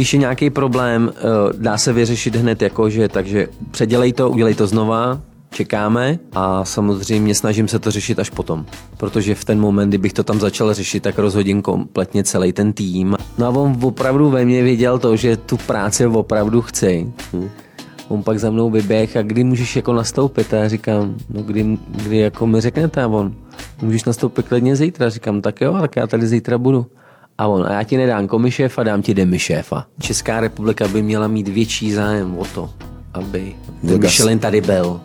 když je nějaký problém, eh, dá se vyřešit hned jakože, takže předělej to, udělej to znova, čekáme a samozřejmě snažím se to řešit až potom. Protože v ten moment, kdybych to tam začal řešit, tak rozhodím kompletně celý ten tým. No a on opravdu ve mně viděl to, že tu práci opravdu chci. Hm. On pak za mnou vyběh a kdy můžeš jako nastoupit? A já říkám, no kdy, kdy jako mi řeknete a on, můžeš nastoupit klidně zítra. Říkám, tak jo, tak já tady zítra budu. A on, a já ti nedám komi šéfa, dám ti demi šéfa. Česká republika by měla mít větší zájem o to, aby ten Michelin tady byl.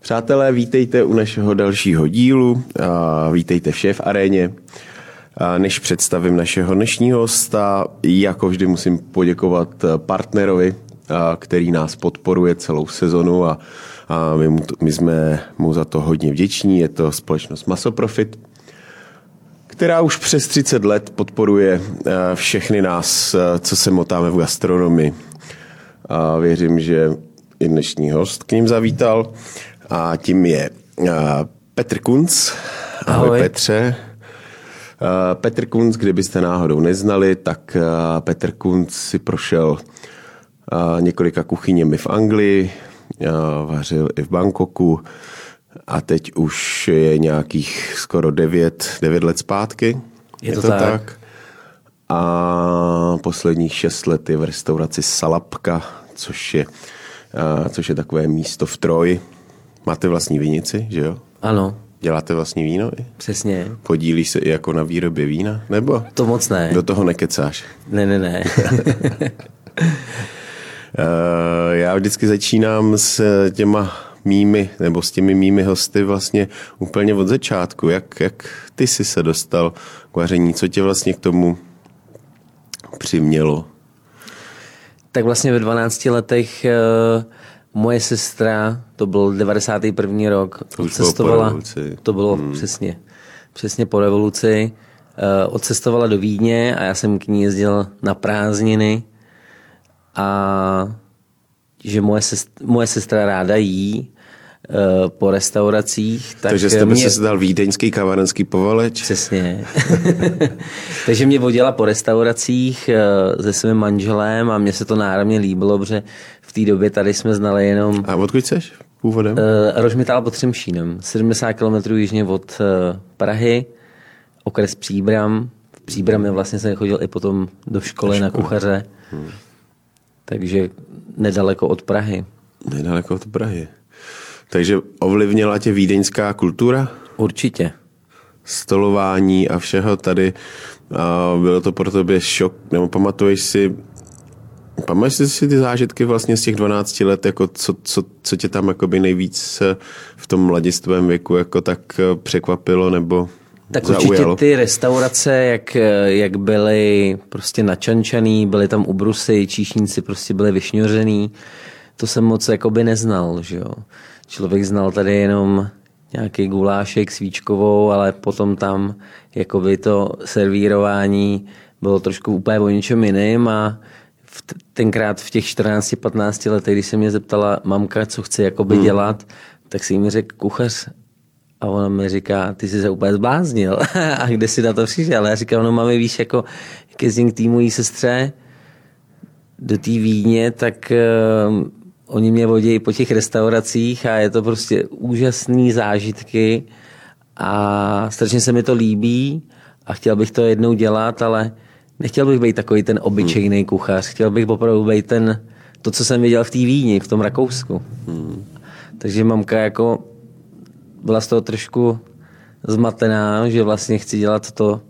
Přátelé, vítejte u našeho dalšího dílu. Vítejte v Šéf aréně. Než představím našeho dnešního hosta, jako vždy musím poděkovat partnerovi, který nás podporuje celou sezonu a, a my, mu, my jsme mu za to hodně vděční. Je to společnost Masoprofit, která už přes 30 let podporuje všechny nás, co se motáme v gastronomii. A věřím, že i dnešní host k ním zavítal a tím je Petr Kunc. Ahoj, Ahoj Petře. Petr Kunc, kdybyste náhodou neznali, tak Petr Kunc si prošel několika kuchyněmi v Anglii, vařil i v Bangkoku a teď už je nějakých skoro 9, 9 let zpátky. Je, je to, to tak. tak. A posledních 6 let je v restauraci Salapka, což je, což je takové místo v Troji, Máte vlastní vinici, že jo? Ano. Děláte vlastní víno? Přesně. Podílíš se i jako na výrobě vína? Nebo? To moc ne. Do toho nekecáš? Ne, ne, ne. Eh, já vždycky začínám s těma mými, nebo s těmi mými hosty vlastně úplně od začátku. Jak, jak ty jsi se dostal k vaření? Co tě vlastně k tomu přimělo? Tak vlastně ve 12 letech uh Moje sestra, to byl 91. rok, to odcestovala, to bylo hmm. přesně, přesně po revoluci, odcestovala do Vídně a já jsem k ní jezdil na prázdniny a že moje, sestra, moje sestra ráda jí, Eh, po restauracích. Tak Takže jste mě... se dal vídeňský kavarenský povaleč? Přesně. Takže mě vodila po restauracích eh, se svým manželem a mně se to náramně líbilo, protože v té době tady jsme znali jenom... A odkud seš původem? Uh, Rožmitál pod Třemšínem, 70 km jižně od uh, Prahy, okres Příbram. V Příbramě vlastně jsem chodil i potom do školy na kuchaře. Hmm. Takže nedaleko od Prahy. Nedaleko od Prahy. Takže ovlivnila tě vídeňská kultura? Určitě. Stolování a všeho tady. A bylo to pro tebe šok, nebo pamatuješ si, pamatuješ si ty zážitky vlastně z těch 12 let, jako co, co, co tě tam jakoby nejvíc v tom mladistvém věku jako tak překvapilo nebo tak zaujalo? určitě ty restaurace, jak, jak byly prostě načančaný, byly tam ubrusy, číšníci prostě byly vyšňořený, to jsem moc jakoby neznal, že jo. Člověk znal tady jenom nějaký gulášek svíčkovou, ale potom tam jakoby to servírování bylo trošku úplně o něčem jiným a v tenkrát v těch 14-15 letech, když se mě zeptala mamka, co chce jakoby hmm. dělat, tak si mi řekl kuchař a ona mi říká, ty jsi se úplně zbláznil. a kde si na to přišel? Já říkám, no máme víš, jako jezdím k týmu jí sestře do té Vídně, tak oni mě vodí po těch restauracích a je to prostě úžasný zážitky a strašně se mi to líbí a chtěl bych to jednou dělat, ale nechtěl bych být takový ten obyčejný hmm. kuchař. Chtěl bych opravdu být ten, to, co jsem viděl v té Víni, v tom Rakousku. Hmm. Takže mamka jako byla z toho trošku zmatená, že vlastně chci dělat to,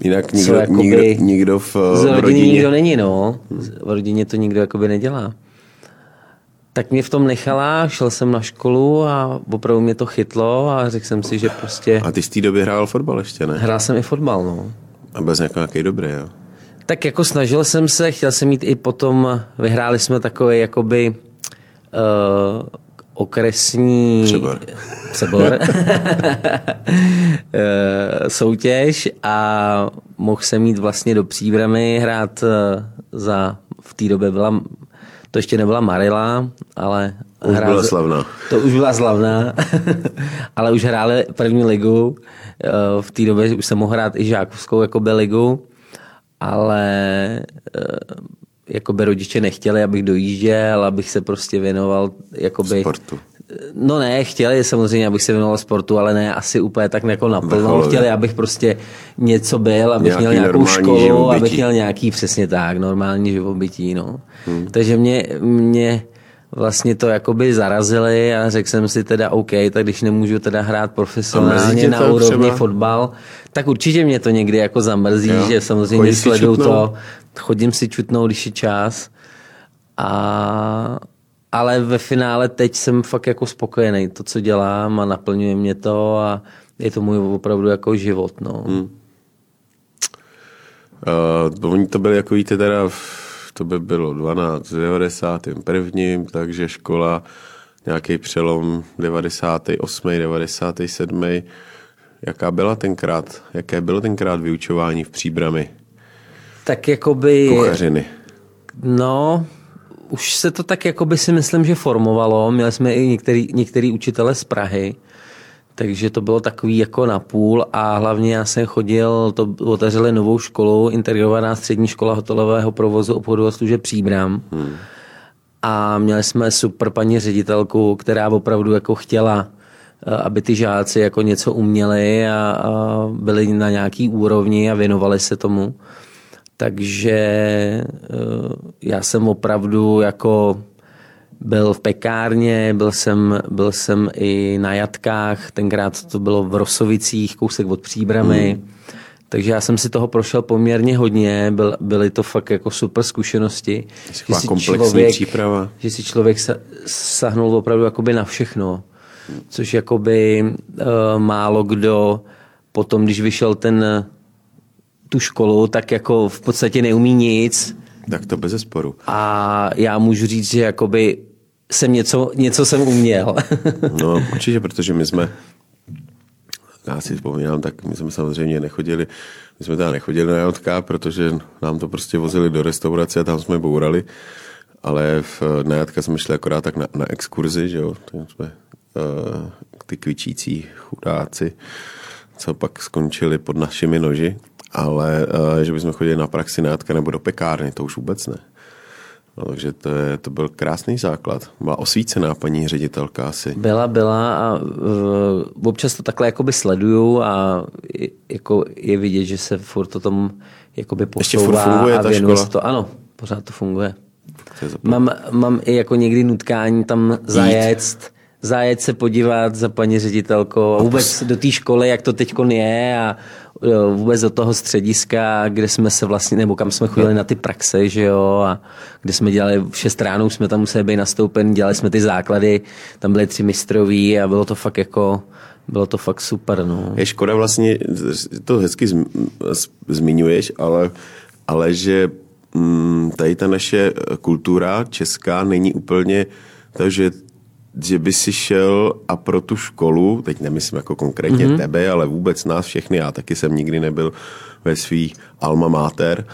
Jinak nikdo, co jakoby, nikdo, nikdo v, v rodině nikdo není, no. V rodině to nikdo jakoby nedělá tak mě v tom nechala, šel jsem na školu a opravdu mě to chytlo a řekl jsem si, že prostě... A ty z té doby hrál fotbal ještě, ne? Hrál jsem i fotbal, no. A bez nějaký dobrý, jo? Tak jako snažil jsem se, chtěl jsem mít i potom, vyhráli jsme takový jakoby uh, okresní... Přebor. Přebor. Eh, soutěž a mohl jsem mít vlastně do příbramy hrát uh, za, v té době byla to ještě nebyla Marila, ale Už byla slavná. To už byla slavná, ale už hráli první ligu. Eh, v té době už jsem mohl hrát i žákovskou jakoby ligu, ale eh, jakoby rodiče nechtěli, abych dojížděl, abych se prostě věnoval jakoby... Sportu. No ne, chtěli samozřejmě, abych se věnoval sportu, ale ne asi úplně tak jako naplno. Chtěli, abych prostě něco byl, abych Nějaký měl nějakou školu, živobytí. abych měl nějaký přesně tak, normální živobytí. No. Hmm. Takže mě, mě vlastně to jakoby zarazili a řekl jsem si teda OK, tak když nemůžu teda hrát profesionálně na úrovni třeba? fotbal, tak určitě mě to někdy jako zamrzí, Jo. že samozřejmě sleduju to, chodím si čutnout, když je čas. A, ale ve finále teď jsem fakt jako spokojený. To, co dělám a naplňuje mě to a je to můj opravdu jako život. No. Hmm. Uh, oni to byli jako víte teda, to by bylo 12 v 91. takže škola nějaký přelom 98. 97. Jaká byla tenkrát, jaké bylo tenkrát vyučování v příbrami Tak jakoby... kuchařiny? No, už se to tak jakoby si myslím, že formovalo. Měli jsme i některý, některý učitele z Prahy, takže to bylo takový jako na půl a hlavně já jsem chodil, to otevřeli novou školu, integrovaná střední škola hotelového provozu obchodu a služeb Příbram. Hmm. A měli jsme super paní ředitelku, která opravdu jako chtěla, aby ty žáci jako něco uměli a, a byli na nějaký úrovni a věnovali se tomu. Takže eh, já jsem opravdu jako byl v pekárně, byl jsem, byl jsem i na jatkách, tenkrát to bylo v Rosovicích, kousek od Příbramy. Hmm. Takže já jsem si toho prošel poměrně hodně, byl, byly to fakt jako super zkušenosti. Taková komplexní příprava. Že si člověk sa, sahnul opravdu jakoby na všechno, což jakoby uh, málo kdo potom, když vyšel ten tu školu, tak jako v podstatě neumí nic Tak to bez zesporu. a já můžu říct, že jakoby jsem něco, něco jsem uměl. No určitě, protože my jsme, já si vzpomínám, tak my jsme samozřejmě nechodili, my jsme teda nechodili na jatka, protože nám to prostě vozili do restaurace a tam jsme bourali, ale v, na jatka jsme šli akorát tak na, na exkurzi, že jo, tak jsme ty kvičící chudáci, co pak skončili pod našimi noži, ale uh, že bychom chodili na praxi na jatka nebo do pekárny, to už vůbec ne. No, takže to, je, to byl krásný základ. Byla osvícená paní ředitelka asi. Byla, byla a uh, občas to takhle jakoby sleduju a je- jako je vidět, že se furt o tom jakoby Ještě furt posouvá funguje a ta věnuje škola? se to. Ano, pořád to funguje. To Mám, mám i jako někdy nutkání tam zajet, zajet se podívat za paní ředitelkou a vůbec do té školy, jak to teď je a jo, vůbec do toho střediska, kde jsme se vlastně, nebo kam jsme chodili na ty praxe, že jo, a kde jsme dělali v 6 ráno, jsme tam museli být nastoupen, dělali jsme ty základy, tam byly tři mistroví a bylo to fakt jako, bylo to fakt super, no. Je škoda vlastně, to hezky zmiňuješ, ale, ale že mm, tady ta naše kultura česká není úplně to, že, by si šel a pro tu školu, teď nemyslím jako konkrétně mm-hmm. tebe, ale vůbec nás všechny, já taky jsem nikdy nebyl ve svý alma mater,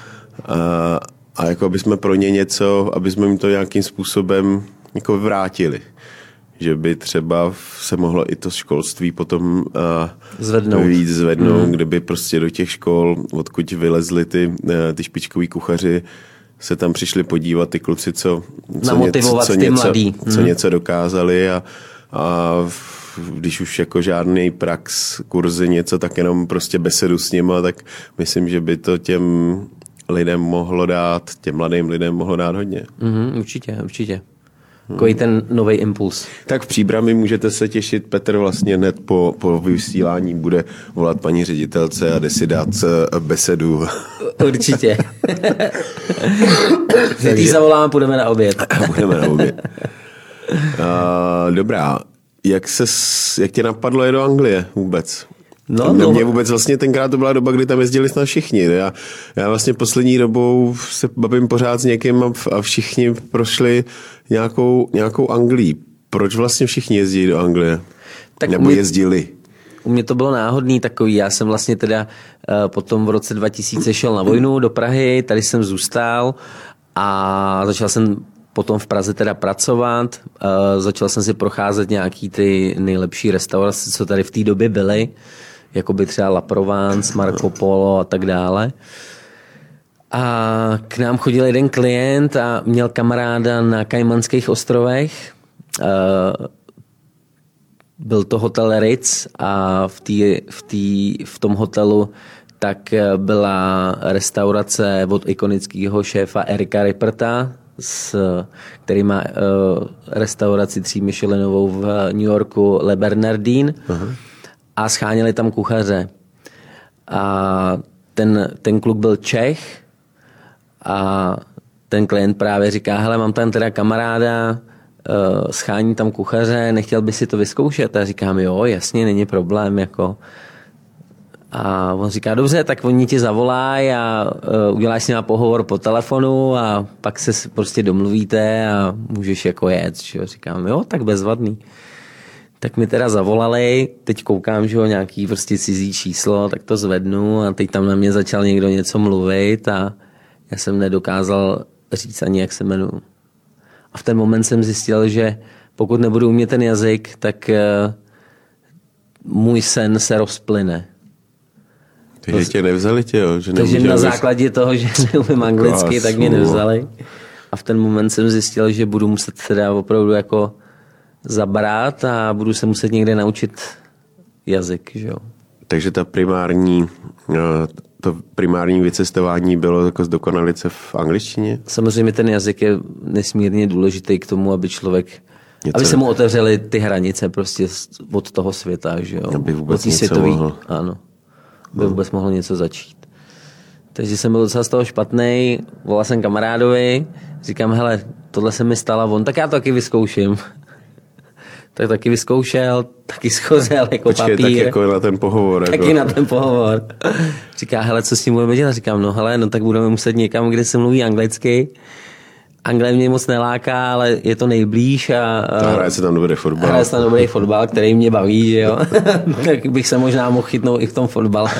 a, a jako aby jsme pro ně něco, aby jsme jim to nějakým způsobem jako vrátili že by třeba se mohlo i to školství potom uh, Zvednout. víc zvednout, mm. kdyby prostě do těch škol, odkud vylezli ty, uh, ty špičkoví kuchaři, se tam přišli podívat ty kluci, co, co, Namotivovat co, ty něco, mladý. co Mm. něco dokázali a, a když už jako žádný prax, kurzy, něco, tak jenom prostě besedu s nima, tak myslím, že by to těm lidem mohlo dát, těm mladým lidem mohlo dát hodně. Mhm, určitě, určitě. Takový ten nový impuls. Tak v příbrami můžete se těšit, Petr vlastně hned po, po vysílání bude volat paní ředitelce a jde si dát eh, besedu. Určitě. Když zavoláme, půjdeme na oběd. Budeme na oběd. Uh, dobrá, jak, se, jak tě napadlo je do Anglie vůbec? No, No. Mě vůbec vlastně tenkrát to byla doba, kdy tam jezdili snad všichni. Já, já vlastně poslední dobou se bavím pořád s někým a, a všichni prošli nějakou, nějakou Anglii. Proč vlastně všichni jezdí do Anglie? Tak Nebo mě- jezdili? U mě to bylo náhodný takový. Já jsem vlastně teda eh, potom v roce 2000 šel na vojnu do Prahy, tady jsem zůstal a začal jsem potom v Praze teda pracovat. Uh, začal jsem si procházet nějaký ty nejlepší restaurace, co tady v té době byly, jako by třeba La Provence, Marco Polo a tak dále. A k nám chodil jeden klient a měl kamaráda na Kajmanských ostrovech. Uh, byl to hotel Ritz a v, tý, v, tý, v tom hotelu tak byla restaurace od ikonického šéfa Erika Ripperta, s, který má uh, restauraci tří Michelinovou v New Yorku Le Bernardin uh-huh. A scháněli tam kuchaře. A ten, ten kluk byl Čech a ten klient právě říká, hele, mám tam teda kamaráda, uh, schání tam kuchaře, nechtěl by si to vyzkoušet? A říkám, jo, jasně, není problém, jako a on říká, dobře, tak oni ti zavolají a uh, uděláš s nimi pohovor po telefonu a pak se prostě domluvíte a můžeš jako jet. Že? Říkám, jo, tak bezvadný. Tak mi teda zavolali, teď koukám, že jo, nějaký prostě cizí číslo, tak to zvednu a teď tam na mě začal někdo něco mluvit a já jsem nedokázal říct ani, jak se jmenuji. A v ten moment jsem zjistil, že pokud nebudu umět ten jazyk, tak uh, můj sen se rozplyne takže tě nevzali tě, jo? Že takže na základě toho, že neumím anglicky, Krásno. tak mě nevzali. A v ten moment jsem zjistil, že budu muset teda opravdu jako zabrát a budu se muset někde naučit jazyk. Že jo? Takže ta primární, eh, to primární vycestování bylo jako zdokonalit se v angličtině? Samozřejmě ten jazyk je nesmírně důležitý k tomu, aby člověk Něco... Aby se mu otevřely ty hranice prostě od toho světa, že jo? Aby vůbec něco světový, mohl. Ano by vůbec mohlo něco začít. Takže jsem byl docela z toho špatný, volal jsem kamarádovi, říkám, hele, tohle se mi stalo, on, tak já to taky vyzkouším. Tak taky vyzkoušel, taky schozel jako Počkej, papír. tak jako na ten pohovor. Taky jako. na ten pohovor. Říká, hele, co s tím budeme dělat? Říkám, no hele, no tak budeme muset někam, kde se mluví anglicky Anglie mě moc neláká, ale je to nejblíž a, a hraje se tam dobrý fotbal. Hraje se tam dobrý fotbal, který mě baví, že jo. tak bych se možná mohl chytnout i v tom fotbale.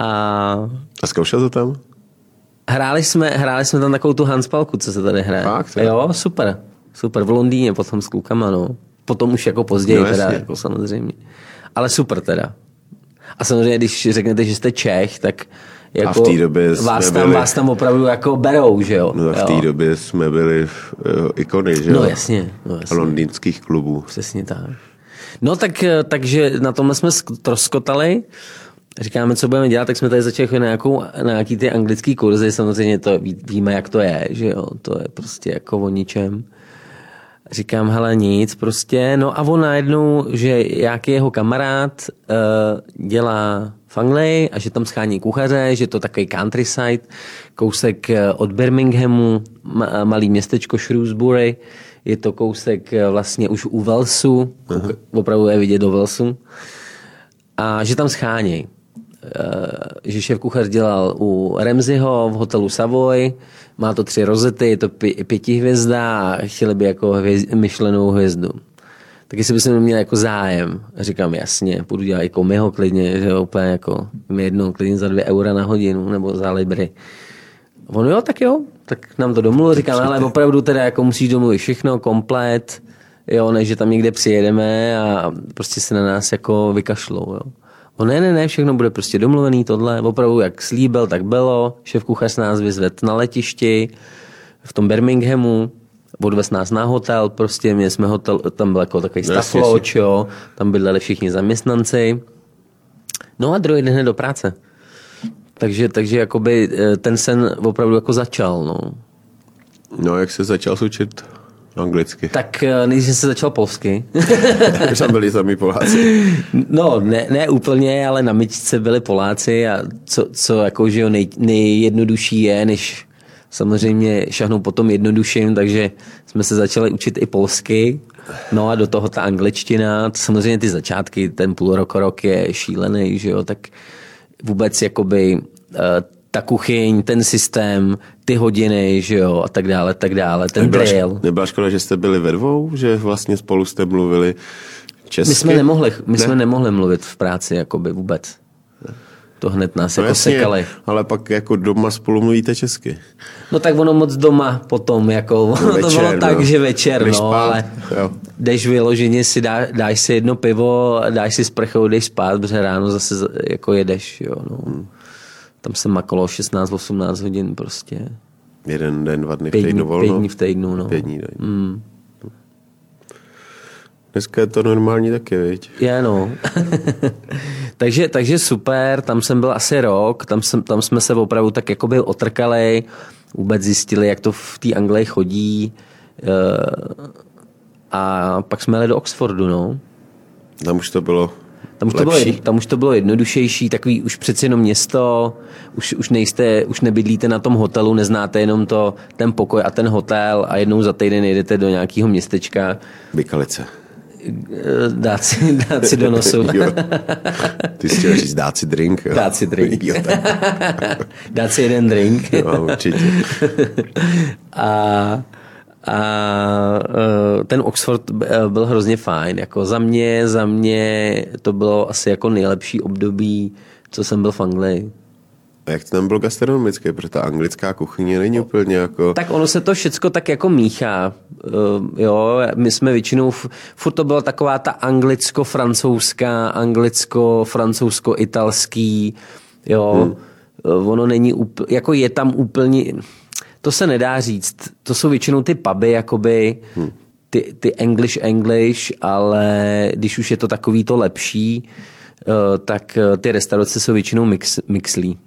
a... a zkoušel to tam? Hráli jsme, hráli jsme tam takovou tu Hanspalku, co se tady hraje. Fakt, jo, super. Super, v Londýně potom s klukama, no. Potom už jako později, no, teda, jako samozřejmě. Ale super teda. A samozřejmě, když řeknete, že jste Čech, tak jako a v té době vás, tam, byli, vás tam opravdu jako berou, že jo? No v té době jsme byli v, jo, ikony, že jo? No jasně, no jasně. Londýnských klubů. Přesně tak. No tak, eh, takže na tomhle jsme troskotali. Říkáme, co budeme dělat, tak jsme tady začali na, nějakou, na nějaký ty anglický kurzy, samozřejmě to víme, jak to je, že jo, to je prostě jako o ničem. Říkám, hele, nic, prostě, no a on najednou, že jaký jeho kamarád uh, dělá v Anglii a že tam schání kuchaře, že to takový countryside, kousek eh, od Birminghamu, malý městečko Shrewsbury, je to kousek eh, vlastně už u Velsu, uh-huh. opravdu je vidět do Velsu, a že tam schánějí. Eh, že šéf kuchař dělal u Remziho v hotelu Savoy, má to tři rozety, je to pětihvězda a chtěli by jako hvězd, myšlenou hvězdu tak jestli bychom měli jako zájem. Říkám, jasně, půjdu dělat jako myho klidně, že jo, úplně jako mi jednou klidně za dvě eura na hodinu nebo za libry. On jo, tak jo, tak nám to domluvil, říkám, ale opravdu teda jako musíš domluvit všechno, komplet, jo, než že tam někde přijedeme a prostě se na nás jako vykašlou, jo. On ne, ne, ne, všechno bude prostě domluvený, tohle, opravdu jak slíbil, tak bylo, šéf kuchař nás vyzved na letišti, v tom Birminghamu, odvez nás na hotel, prostě mě jsme hotel, tam byl jako takový staff lodge, jo, tam bydleli všichni zaměstnanci. No a druhý den hned do práce. Takže, takže jakoby eh, ten sen opravdu jako začal, no. No, jak se začal učit anglicky? Tak eh, než se začal polsky. Už tam byli sami Poláci. No, ne, ne úplně, ale na myčce byli Poláci a co, co jako, že jo, nej, nejjednodušší je, než samozřejmě šahnou potom jednodušším, takže jsme se začali učit i polsky, no a do toho ta angličtina, to samozřejmě ty začátky, ten půl rok, rok je šílený, že jo, tak vůbec jakoby eh, ta kuchyň, ten systém, ty hodiny, že jo, a tak dále, tak dále, ten nebyla, drill. Nebyla škoda, že jste byli ve dvou, že vlastně spolu jste mluvili česky? My jsme nemohli, my ne? jsme nemohli mluvit v práci, jakoby vůbec. To hned nás No jako jasně, sekali. ale pak jako doma spolu mluvíte česky. No tak ono moc doma potom, jako, to večer, bylo tak, no. že večer, Jdeš no, spát, ale jo. jdeš vyloženě si, dá, dáš si jedno pivo, dáš si sprchou, jdeš spát, protože ráno zase jako jedeš, jo, no. Hmm. Tam se makalo 16-18 hodin prostě. Jeden den, dva dny v týdnu volno. pět dní v týdnu, no. Pět dní, dej. Mm. Dneska je to normální taky, viď? Je, no. takže, takže super, tam jsem byl asi rok, tam, jsem, tam jsme se opravdu tak jako byl otrkali, vůbec zjistili, jak to v té Anglii chodí. eh, A pak jsme jeli do Oxfordu, no. Tam už to bylo Tam už, to bylo, tam už to bylo jednodušejší, takový už přeci jenom město, už, už nejste, už nebydlíte na tom hotelu, neznáte jenom to, ten pokoj a ten hotel a jednou za týden jedete do nějakého městečka, Vykalice. eh, dát si, dát si do nosu. Jo. Ty jsi chtěl říct dát si drink. jo? Dát si drink. Jo, dát si jeden drink. jo, určitě. a, a eh, ten Oxford eh, byl hrozně fajn. Jako za mě, za mě to bylo asi jako nejlepší období, co jsem byl v Anglii. A jak to tam bylo gastronomické, protože ta anglická kuchyně není úplně jako... Tak ono se to všecko tak jako míchá. Uh, jo, my jsme většinou, furt to byla taková ta anglicko-francouzská, anglicko-francouzsko-italský, jo. Hmm. Ono není úplně, jako je tam úplně, to se nedá říct. To jsou většinou ty puby, jakoby, hmm. ty, ty English English, ale když už je to takový to lepší, uh, tak uh, ty restaurace jsou většinou mix, mixlí.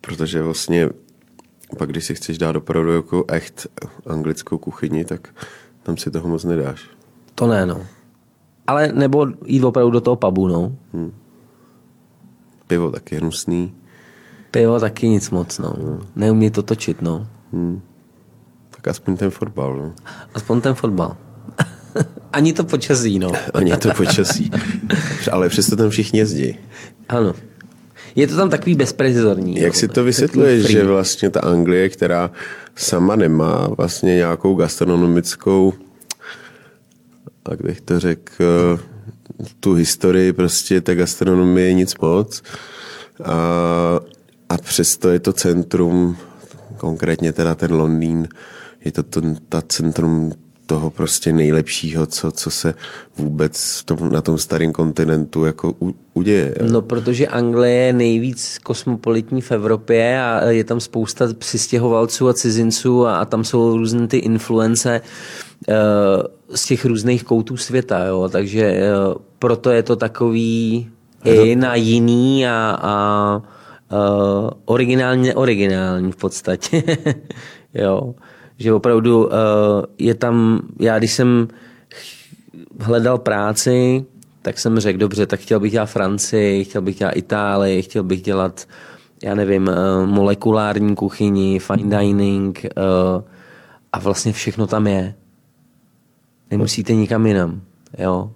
Protože vlastně pak, když si chceš dát opravdu jako echt anglickou kuchyni, tak tam si toho moc nedáš. To ne, no. Ale nebo jít opravdu do toho pubu, no. Pivo taky hnusný. Pivo taky nic moc, no. Neumí to točit, no. Tak aspoň ten fotbal, no. Aspoň ten fotbal. Ani to počasí, no. Ani to počasí. Ale přesto tam všichni jezdí. Ano. Je to tam takový bezprecizorní. Jak jo. si to vysvětluješ, že vlastně ta Anglie, která sama nemá vlastně nějakou gastronomickou, jak bych to řekl, tu historii prostě té gastronomie nic moc. A, a přesto je to centrum, konkrétně teda ten Londýn, je to ten, ta centrum toho prostě nejlepšího, co, co se vůbec v tom, na tom starém kontinentu jako u, uděje. No, protože Anglie je nejvíc kosmopolitní v Evropě a je tam spousta přistěhovalců a cizinců a, a tam jsou různé ty influence uh, z těch různých koutů světa, jo. Takže uh, proto je to takový i na jiný a, a uh, originální, neoriginální v podstatě. jo. Že opravdu uh, je tam, já když jsem hledal práci, tak jsem řekl, dobře, tak chtěl bych dělat Francii, chtěl bych dělat Itálii, chtěl bych dělat, já nevím, eh, molekulární kuchyni, fine dining eh, a vlastně všechno tam je. Nemusíte nikam jinam, jo.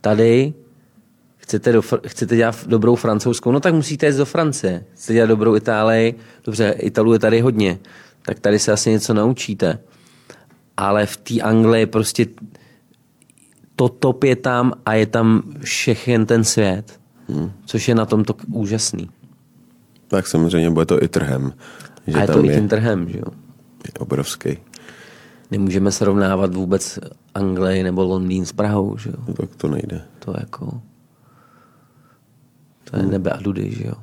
Tady chcete, do, chcete dělat dobrou francouzskou, no tak musíte jít do Francie. Chcete dělat dobrou Itálii, dobře, Italů je tady hodně, tak tady se asi něco naučíte. Ale v té Anglii prostě to top je tam a je tam všechen ten svět. Hmm. Což je na tom to úžasný. Tak samozřejmě bude to i trhem. Že a je tam to i je, tím trhem, že jo. je obrovský. Nemůžeme srovnávat vůbec Anglii nebo Londýn s Prahou, že jo. No, tak to nejde. To jako... To je nebe a dudy, že jo.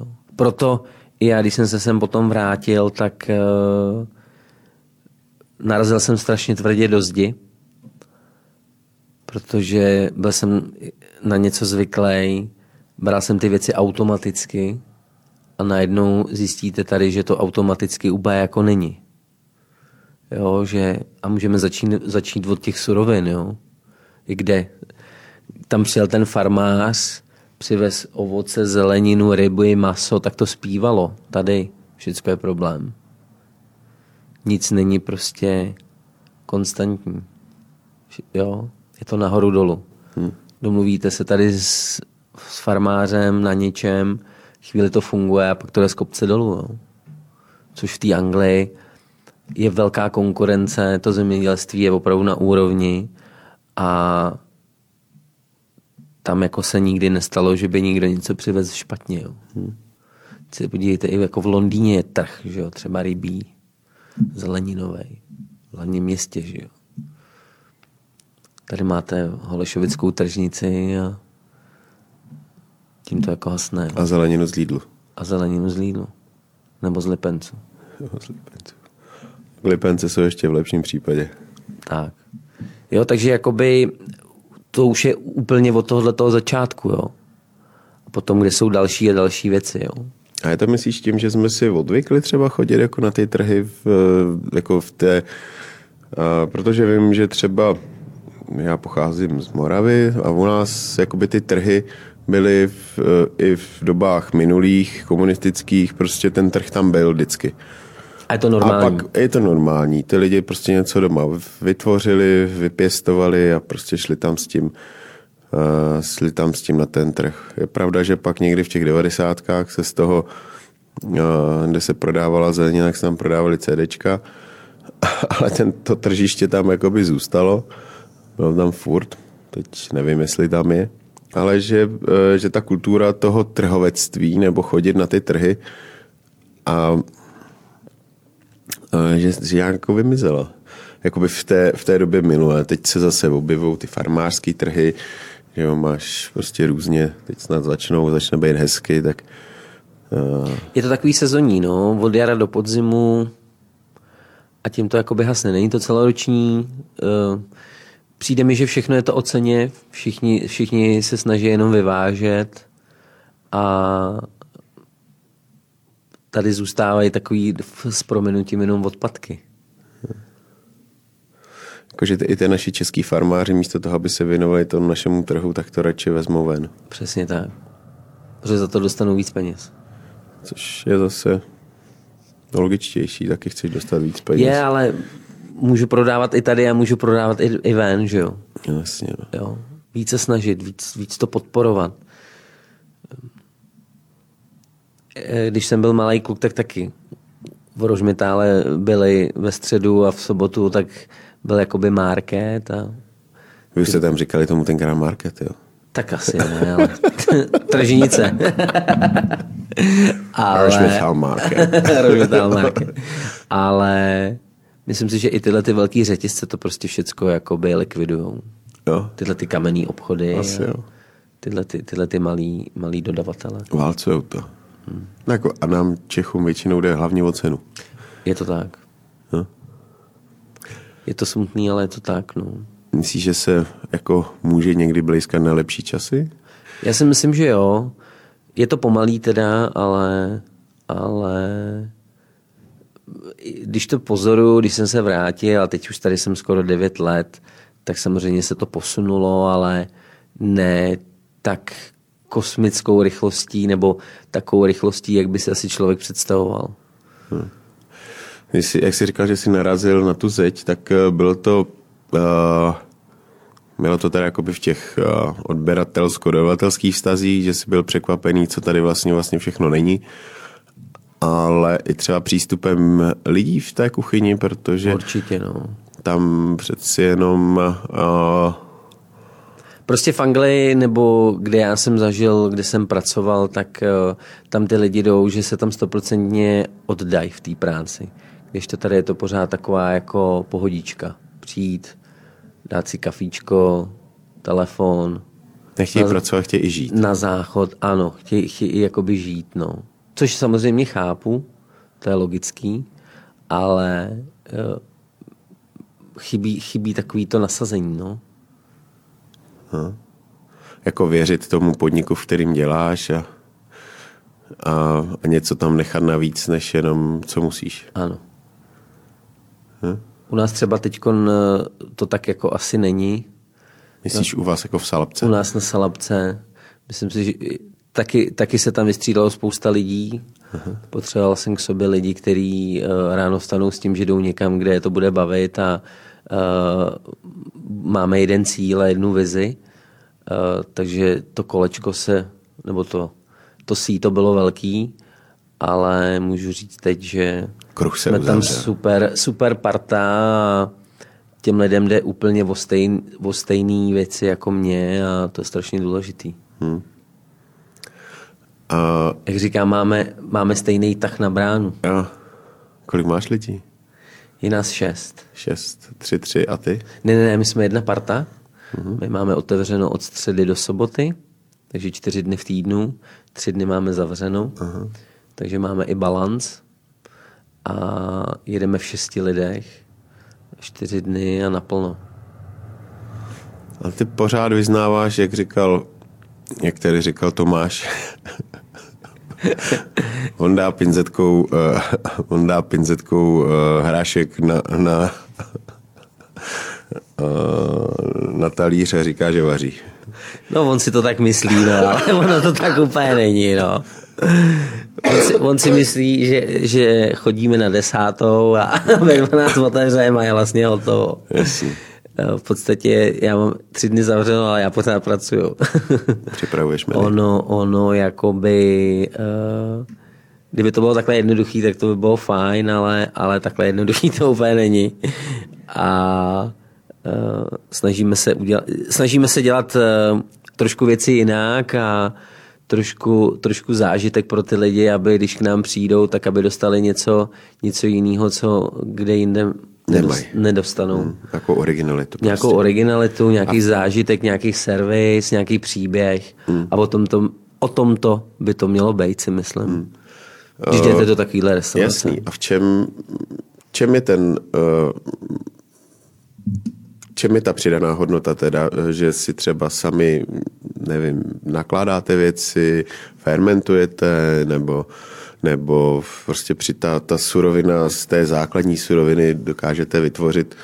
jo. Proto i já, když jsem se sem potom vrátil, tak uh, narazil jsem strašně tvrdě do zdi, protože byl jsem na něco zvyklý, bral jsem ty věci automaticky a najednou zjistíte tady, že to automaticky úplně jako není. Jo, že, a můžeme začít, začít od těch surovin, jo. Kde tam přijel ten farmář, přivez ovoce, zeleninu, ryby, maso, tak to zpívalo. Tady všechno je problém. Nic není prostě konstantní. Jo, je to nahoru dolů. Hmm. Domluvíte se tady s, s farmářem na něčem, chvíli to funguje a pak to jde z kopce dolů. Jo. Což v té Anglii je velká konkurence, to zemědělství je opravdu na úrovni a tam jako se nikdy nestalo, že by někdo něco přivez špatně. Jo. Hm. Si podívejte, i jako v Londýně je trh, že jo, třeba rybí, zeleninový, v hlavním městě, že jo. Tady máte Holešovickou tržnici a tím to jako hasné. A zeleninu z Lidlu. A zeleninu z Lidlu. Nebo z Lipencu. Z Lipencu. Lipence jsou ještě v lepším případě. Tak. Jo, takže jakoby to už je úplně od tohohle toho začátku, jo. A potom, kde jsou další a další věci, jo. A je to myslíš tím, že jsme si odvykli třeba chodit jako na ty trhy v, jako v té, a, protože vím, že třeba já pocházím z Moravy a u nás jakoby ty trhy byly v, i v dobách minulých komunistických, prostě ten trh tam byl vždycky. A je to normální. A pak je to normální. Ty lidi prostě něco doma vytvořili, vypěstovali a prostě šli tam s tím, uh, šli tam s tím na ten trh. Je pravda, že pak někdy v těch devadesátkách se z toho, uh, kde se prodávala zelenina, tak se tam prodávali CDčka, ale ten, to tržiště tam jakoby zůstalo. Bylo tam furt, teď nevím, jestli tam je, ale že, uh, že ta kultura toho trhovectví nebo chodit na ty trhy a že, že jako vymizela. Jakoby v té, v té době minulé. Teď se zase objevují ty farmářské trhy, že jo, máš prostě různě, teď snad začnou, začne být hezky, tak... Uh... Je to takový sezonní, no, od jara do podzimu a tím to jakoby hasne. Není to celoroční, uh, přijde mi, že všechno je to o ceně, všichni, všichni se snaží jenom vyvážet a tady zůstávají takový s proměnutím jenom odpadky. Jakože i ty naši český farmáři místo toho, aby se věnovali tomu našemu trhu, tak to radši vezmou ven. Přesně tak. Protože za to dostanou víc peněz. Což je zase logičtější, taky chceš dostat víc peněz. Je, ale můžu prodávat i tady a můžu prodávat i, i ven, že jo? Jasně. No. Jo. Více snažit, víc, víc to podporovat. Když jsem byl malý kluk, tak taky v Rožmitále byli ve středu a v sobotu, tak byl jakoby market. A... Vy jste tam říkali tomu tenkrát market, jo? Tak asi ne, ale tržnice. ale... Rožmitál market. Rožmitál market. Ale myslím si, že i tyhle ty velký řetězce to prostě všecko jakoby likvidujou. Jo. Tyhle ty kamenné obchody. Asi jo. Tyhle, ty, tyhle ty malý, malý dodavatele. Válcujou to. Hmm. Jako, a nám Čechům většinou jde hlavně o cenu. Je to tak. Hm? Je to smutný, ale je to tak. No. Myslíš, že se jako může někdy blízkat na lepší časy? Já si myslím, že jo. Je to pomalý teda, ale, ale když to pozoru, když jsem se vrátil, a teď už tady jsem skoro 9 let, tak samozřejmě se to posunulo, ale ne tak kosmickou rychlostí nebo takovou rychlostí, jak by si asi člověk představoval. Hmm. Jsi, jak jsi říkal, že jsi narazil na tu zeď, tak eh, bylo to uh, bylo to teda jakoby v těch uh, odběratelsko-dodavatelských vztazích, že jsi byl překvapený, co tady vlastně vlastně všechno není, ale i třeba přístupem lidí v té kuchyni, protože Určitě, no. tam přeci jenom uh, Prostě v Anglii, nebo kde já jsem zažil, kde jsem pracoval, tak uh, tam ty lidi jdou, že se tam stoprocentně oddají v té práci. Když to tady je to pořád taková jako pohodička. Přijít, dát si kafíčko, telefon. Nechtějí na, pracovat, chtějí i žít. Na záchod, ano, chtějí, chtějí i jakoby žít, no. Což samozřejmě chápu, to je logický, ale uh, chybí, chybí takový to nasazení, no. No. Jako věřit tomu podniku, v kterým děláš a, a, a něco tam nechat navíc, než jenom co musíš. Ano. Hm? U nás třeba teď to tak jako asi není. Myslíš no, u vás jako v Salabce? U nás na Salabce. Myslím si, že taky, taky se tam vystřídalo spousta lidí. Aha. Potřeboval jsem k sobě lidi, kteří uh, ráno vstanou s tím, že jdou někam, kde je to bude bavit a máme jeden cíl a jednu vizi. Uh, takže to kolečko se, nebo to, to síto bylo velký, ale můžu říct teď, že Kruh se jsme tam super, super parta a, těm lidem jde úplně o, stejn, o stejné věci jako mě a to je strašně důležitý. Hmm. A... Jak říkám, máme, máme stejný tah na bránu. A kolik máš lidí? Je nás šest. Šest, tři, tři a ty? Ne, ne, ne, my jsme jedna parta. Mm-hmm. My máme otevřeno od středy do soboty, takže čtyři dny v týdnu, tři dny máme zavřeno, uh-huh. takže máme i balans a jedeme v šesti lidech, čtyři dny a naplno. A ty pořád vyznáváš, jak říkal, jak tady říkal Tomáš, on dá pinzetkou, uh, on dá pinzetkou uh, hrášek na, na, uh, na talíř a říká, že vaří. No on si to tak myslí, no, ale ono to tak úplně není, no. On si, on si myslí, že, že chodíme na desátou a ve 12 otevřeme a je vlastně hotovo. Jasně. V podstatě já mám tři dny zavřeno, ale já pořád pracuju. Připravuješ mě. Ono, ono jakoby, uh, kdyby to bylo takhle jednoduchý, tak to by bylo fajn, ale, ale takhle jednoduchý to úplně není. A uh, snažíme, se udělat, snažíme se dělat uh, trošku věci jinak a trošku, trošku zážitek pro ty lidi, aby když k nám přijdou, tak aby dostali něco, něco jiného, co kde jinde Nemají. nedostanou. Hmm, jako originalitu. Prostě. Nějakou originalitu, nějaký a... zážitek, nějaký servis, nějaký příběh. Hmm. A o tom, to, o tom to by to mělo být, si myslím. Hmm. Když jdete uh, do takovéhle restaurace. Jasný. A v čem, čem je ten... Uh, čem je ta přidaná hodnota teda, že si třeba sami, nevím, nakládáte věci, fermentujete, nebo nebo prostě při ta, ta surovina z té základní suroviny dokážete vytvořit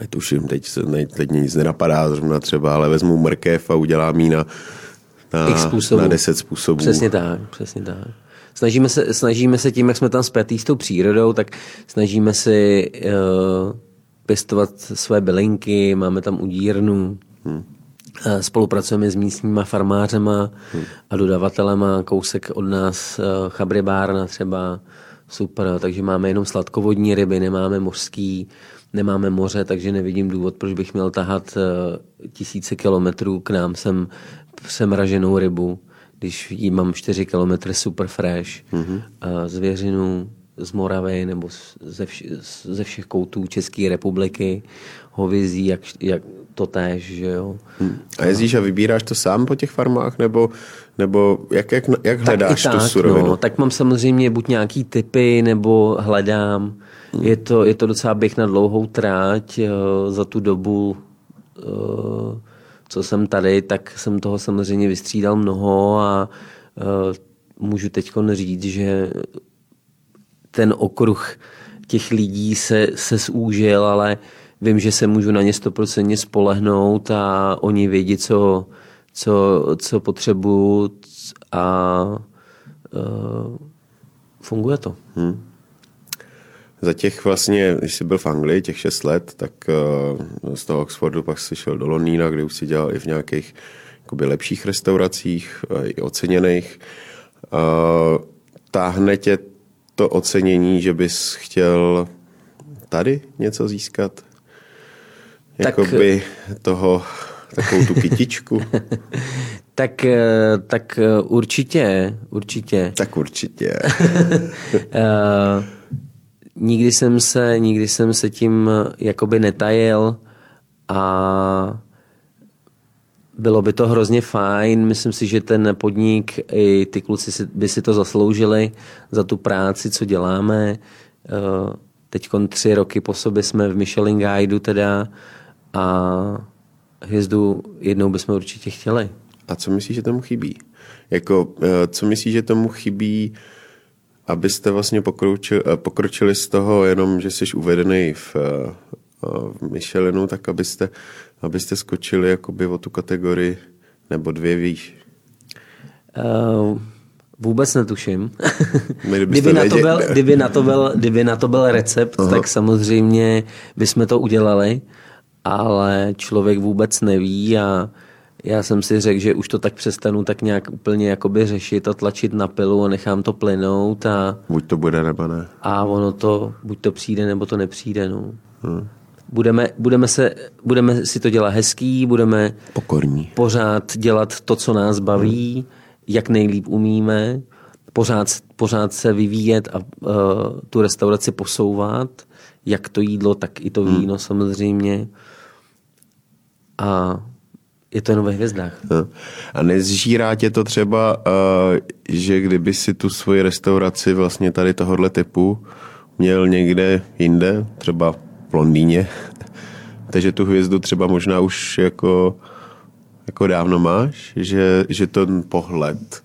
netuším, teď, se, teď nic nenapadá zrovna třeba, ale vezmu mrkev a udělám ji na, na, na 10 způsobů. Přesně tak, přesně tak. Snažíme se, snažíme se tím, jak jsme tam zpětý s tou přírodou, tak snažíme si uh, pěstovat své bylinky, máme tam udírnu, hmm. Spolupracujeme s místníma farmářema hmm. a dodavatelema, kousek od nás, eh, chabribárna třeba, super, takže máme jenom sladkovodní ryby, nemáme mořský, nemáme moře, takže nevidím důvod, proč bych měl tahat eh, tisíce kilometrů k nám sem přemraženou rybu, když jí mám 4 kilometry super fresh, mm-hmm. zvěřinu z Moravy nebo ze, vš- ze všech koutů České republiky, hovězí, jak, jak to též, že jo. Hmm. A jezdíš a vybíráš to sám po těch farmách, nebo, nebo jak, jak, jak hledáš tak tu tak, surovinu? No, tak mám samozřejmě buď nějaký typy, nebo hledám. Hmm. Je, to, je to docela běh na dlouhou tráť uh, za tu dobu, uh, co jsem tady, tak jsem toho samozřejmě vystřídal mnoho a uh, můžu teď říct, že ten okruh těch lidí se, se zúžil, ale vím, že se můžu na ně stoprocentně spolehnout a oni vědí, co, co, co potřebuju a uh, funguje to. Hmm. Za těch vlastně, když jsi byl v Anglii těch šest let, tak uh, z toho Oxfordu pak jsi šel do Londýna, kde už si dělal i v nějakých jakoby, lepších restauracích, uh, i oceněných. Uh, táhne tě to ocenění, že bys chtěl tady něco získat? Jakoby tak, toho, takovou tu kytičku? tak, eh, tak eh, určitě, určitě. Tak určitě. nikdy jsem se, nikdy jsem se tím jakoby netajil a bylo by to hrozně fajn. Myslím si, že ten podnik i ty kluci by si to zasloužili za tu práci, co děláme. Teď tři roky po sobě jsme v Michelin Guideu teda a hvězdu jednou bychom určitě chtěli. A co myslíš, že tomu chybí? Jako, eh, co myslíš, že tomu chybí, abyste vlastně pokročili, eh, pokročili z toho jenom, že jsi uvedený v, eh, v Michelinu, tak abyste, abyste skočili jakoby o tu kategorii nebo dvě výš? Uh, vůbec netuším. kdyby, na to byl, kdyby, na to byl, kdyby na to byl recept, Aha. tak samozřejmě bychom to udělali ale člověk vůbec neví a já jsem si řekl, že už to tak přestanu tak nějak úplně jakoby řešit a tlačit na pilu a nechám to plynout a, Buď to bude nebo ne. a ono to, buď to přijde, nebo to nepřijde. No. Budeme, budeme, se, budeme si to dělat hezký, budeme Pokorní. pořád dělat to, co nás baví, jak nejlíp umíme, pořád, pořád se vyvíjet a uh, tu restauraci posouvat, jak to jídlo, tak i to víno samozřejmě. A je to jenom ve hvězdách. No. A nezžírá tě to třeba, uh, že kdyby si tu svoji restauraci vlastně tady tohohle typu měl někde jinde, třeba v Londýně, takže tu hvězdu třeba možná už jako, jako dávno máš, že, že ten pohled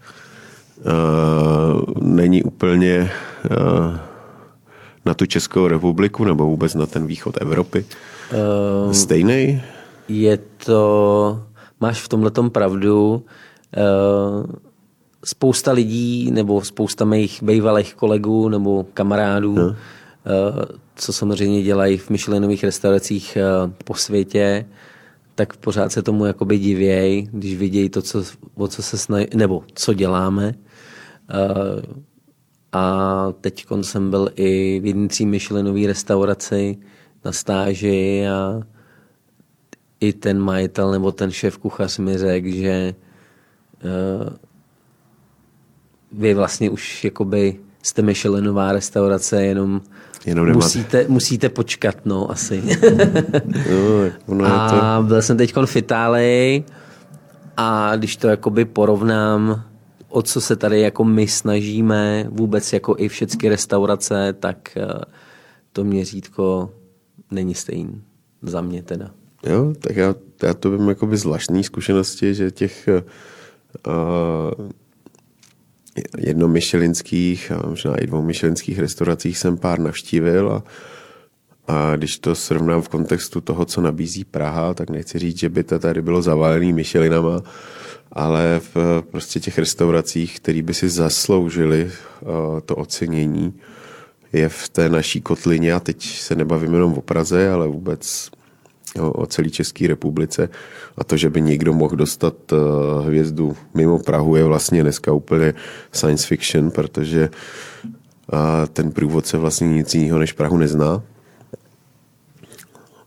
uh, není úplně uh, na tu Českou republiku nebo vůbec na ten východ Evropy Uh, stejný? je to, máš v tomhle pravdu, uh, spousta lidí nebo spousta mých bývalých kolegů nebo kamarádů, no. uh, co samozřejmě dělají v Michelinových restauracích uh, po světě, tak pořád se tomu jakoby divěj, když vidějí to, co, o co se snaží, nebo co děláme. A teď jsem byl i v jedné tří Michelinové restauraci na stáži a i ten majitel nebo ten šéf kuchař mi řekl, že uh, vy vlastně už jakoby jste Michelinová restaurace, jenom, Jenom nemáte. musíte, musíte počkat, no asi. No, je to... a byl jsem teď v Itálii a když to jakoby porovnám, o co se tady jako my snažíme, vůbec jako i všechny restaurace, tak eh, to měřítko není stejný. Za mě teda. Jo, tak já, já to vím jakoby zvláštní zkušenosti, že těch uh, jednomišelinských a možná i dvou myšelinských restauracích jsem pár navštívil a, a když to srovnám v kontextu toho, co nabízí Praha, tak nechci říct, že by to tady bylo zavalený Michelinama, ale v prostě těch restauracích, které by si zasloužili uh, to ocenění, je v té naší kotlině, a teď se nebavím jenom o Praze, ale vůbec o, celé České republice. A to, že by někdo mohl dostat uh, hvězdu mimo Prahu, je vlastně dneska úplně science fiction, protože uh, ten průvodce vlastně nic jiného než Prahu nezná.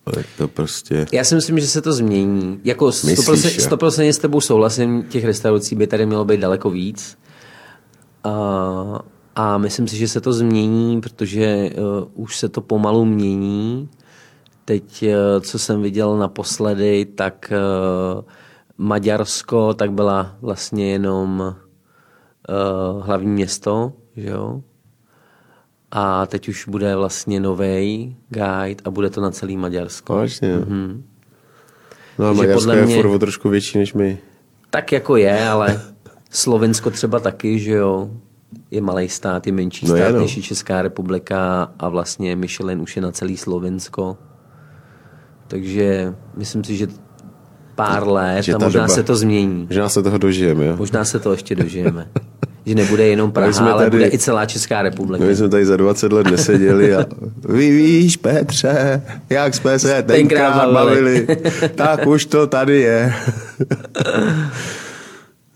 Ale to prostě... Já si myslím, že se to změní. Jako Myslíš, 100%, jo? 100% s tebou souhlasím, těch restaurací by tady mělo být daleko víc. A, a myslím si, že se to změní, protože uh, už se to pomalu mění. Teď, uh, co jsem viděl naposledy, tak uh, Maďarsko tak byla vlastně jenom uh, hlavní město, že jo? A teď už bude vlastně nový guide a bude to na celý Maďarsko. Vážně, jo. Mhm. No a Takže Maďarsko podle je mě- furt o trošku větší než my. Tak jako je, ale Slovensko třeba taky, že jo, je malý stát, je menší No je, stát no. než je Česká republika a vlastně Michelin už je na celý Slovensko. Takže myslím si, že pár let Že a možná doba- se to změní. Možná se toho dožijeme, jo? Možná se to ještě dožijeme. že nebude jenom Praha, jsme ale tady- bude i celá Česká republika. My jsme tady za 20 let neseděli a vy víš, Petře, jak jsme se Tenkrát tenkrát bavili. tak už to tady je.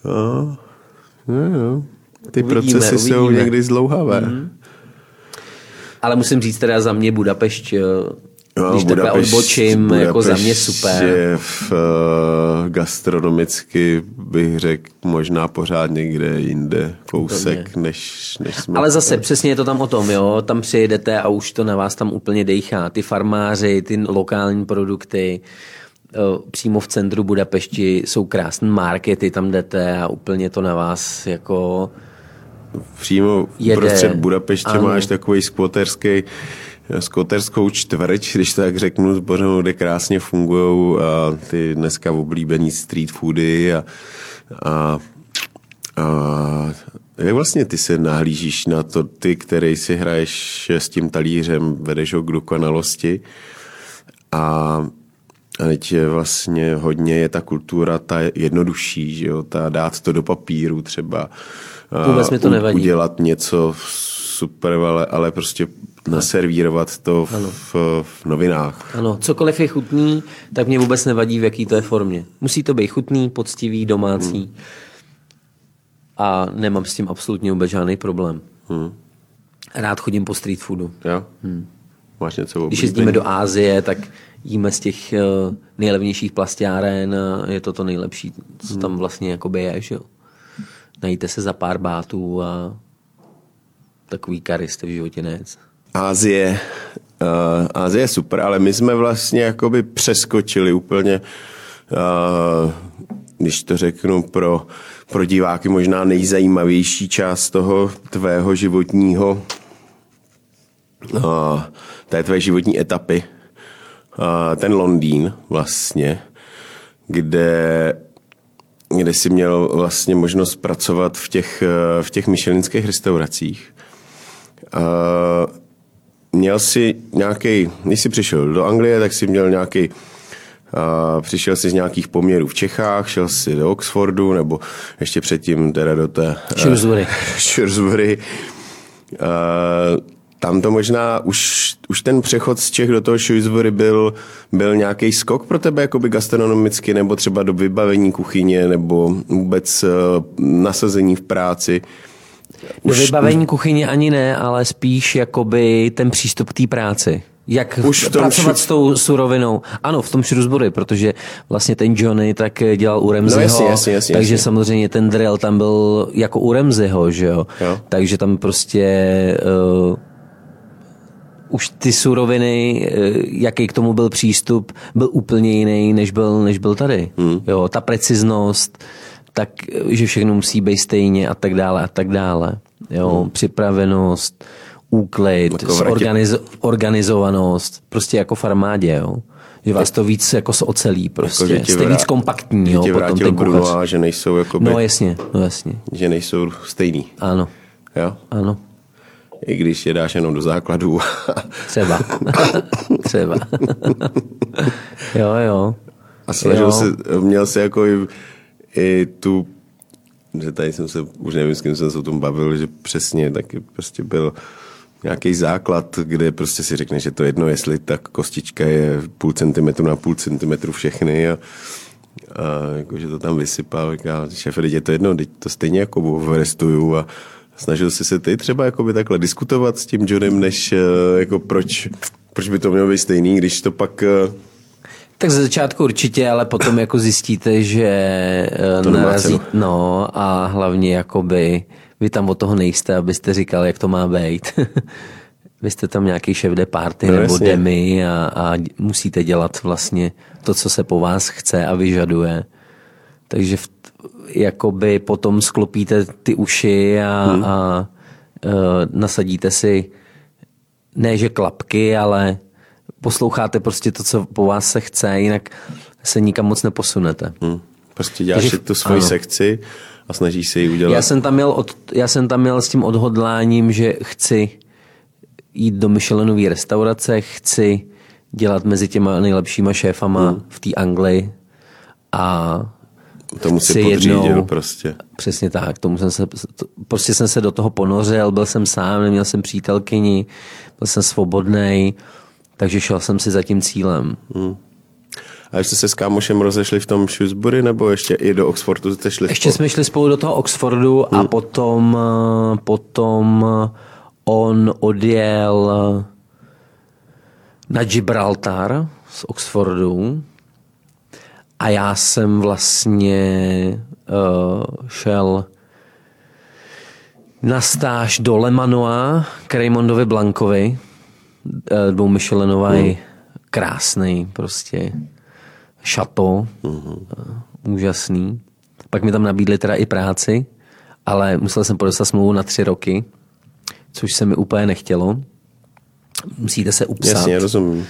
no, no, no. Ty Uvidíme, procesy jsou uvidíme. někdy zdlouhavé. Ale musím říct teda za mě Budapešť, No, když takhle Budapešť- odbočím, jako za mě Budapešť super. Je v, uh, gastronomicky bych řekl možná pořád někde jinde kousek, než, než jsme. Ale zase přesně je to tam o tom, jo. Tam přijedete a už to na vás tam úplně dejchá. Ty farmáři, ty lokální produkty, eh, přímo v centru Budapešti jsou krásné markety, tam jdete a úplně to na vás jako... Přímo Jede. prostřed Budapeště Ano. máš takový skvoterský skvoterskou čtvrť, když to tak řeknu, zbořenou, kde krásně fungují ty dneska oblíbený street foody a, a, a jak vlastně ty se nahlížíš na to, ty, který si hraješ s tím talířem, vedeš ho k dokonalosti a a teď je vlastně hodně je ta kultura ta jednodušší, že jo, ta dát to do papíru třeba. Vůbec mi to nevadí. Udělat něco super, ale, ale prostě naservírovat to v, v, v novinách. Ano, cokoliv je chutný, tak mě vůbec nevadí, v jaký to je formě. Musí to být chutný, poctivý, domácí. Hmm. A nemám s tím absolutně vůbec žádný problém. Hmm. Rád chodím po street foodu. Jo? Hmm. Máš něco Když jezdíme do Ázie, tak jíme z těch uh, nejlevnějších plastiáren a je to to nejlepší, co hmm. tam vlastně jakoby je, že jo. Najíte se za pár bátů a takový kary jste v životě nejec. Ázie, uh, Ázie je super, ale my jsme vlastně jakoby přeskočili úplně, uh, když to řeknu pro, pro diváky, možná nejzajímavější část toho tvého životního, uh, té tvé životní etapy, uh, ten Londýn vlastně, kde kde jsi měl vlastně možnost pracovat v těch, v těch myšelinských restauracích. Uh, měl jsi nějaký, když jsi přišel do Anglie, tak jsi měl nějaký Uh, přišel jsi z nějakých poměrů v Čechách, šel jsi do Oxfordu, nebo ještě předtím teda do té... Shrewsbury. Uh, Shrewsbury. Uh, tam to možná už, už ten přechod z Čech do toho Shrewsbury byl, byl nějaký skok pro tebe jakoby gastronomicky, nebo třeba do vybavení kuchyně, nebo vůbec uh, nasazení v práci. Do vybavení kuchyně ani ne, ale spíš jakoby ten přístup k té práci. Jak Už pracovat šu... s tou surovinou. Ano, v tom Shrewsbury, protože vlastně ten Johnny tak dělal u Remziho, no, jasně, jasně, jasně, takže jasně. samozřejmě ten drill tam byl jako u Remziho, že jo? jo. Takže tam prostě uh, už ty suroviny, uh, jaký k tomu byl přístup, byl úplně jiný, než byl, než byl tady. Hmm. Jo, ta preciznost, tak, že všechno musí být stejně a tak dále a tak dále. Jo, hmm. připravenost, úklid, organizo- organizovanost, prostě jako v armádě, jo. Že vás to víc jako ocelí prostě. Jako, Jste vrát, víc kompaktní, jo, potom ten kuchař. že nejsou jako No jasně, no jasně. Že nejsou stejný. Ano. Jo? Ano. I když je dáš jenom do základů. Třeba. Třeba. jo, jo. A snažil jo. se, měl se jako i tu, že tady jsem se, už nevím, s kým jsem se o tom bavil, že přesně taky prostě byl nějaký základ, kde prostě si řekne, že to jedno, jestli ta kostička je půl centimetru na půl centimetru všechny a, a jako, že to tam vysypal, říká, šéfe, je to jedno, teď to stejně jako restuju a snažil jsi se ty třeba jakoby takhle diskutovat s tím Johnem, než eh, jako proč, proč by to mělo být stejný, když to pak eh, tak ze začátku určitě, ale potom jako zjistíte, že eh, to narazí, no a hlavně jakoby vy tam od toho nejste, abyste říkali, jak to má být. vy jste tam nějaký šéf de party no, nebo jasně. demi a, a musíte dělat vlastně to, co se po vás chce a vyžaduje. Takže v, jakoby potom sklopíte ty uši a, hmm. a uh, nasadíte si ne, že klapky, ale posloucháte prostě to, co po vás se chce, jinak se nikam moc neposunete. Hmm. Prostě děláš Takže, tu svoji ano. sekci a snažíš se ji udělat. Já jsem, tam měl od, já jsem tam měl s tím odhodláním, že chci jít do Michelinové restaurace, chci dělat mezi těma nejlepšíma šéfama hmm. v té Anglii a tomu si podřídil jednou, prostě. Přesně tak, tomu jsem se, prostě jsem se do toho ponořil, byl jsem sám, neměl jsem přítelkyni, byl jsem svobodný takže šel jsem si za tím cílem. Hmm. A ještě se s kámošem rozešli v tom Shrewsbury, nebo ještě i do Oxfordu jste šli? Ještě jsme šli spolu do toho Oxfordu hmm. a potom, potom on odjel na Gibraltar z Oxfordu a já jsem vlastně uh, šel na stáž do Lemanoa k Raymondovi Blankovi, Eh, dvou Michelinový, mm. krásný prostě šato, mm. úžasný. Pak mi tam nabídli teda i práci, ale musel jsem podeslat smlouvu na tři roky, což se mi úplně nechtělo. Musíte se upsat. Jasně, rozumím.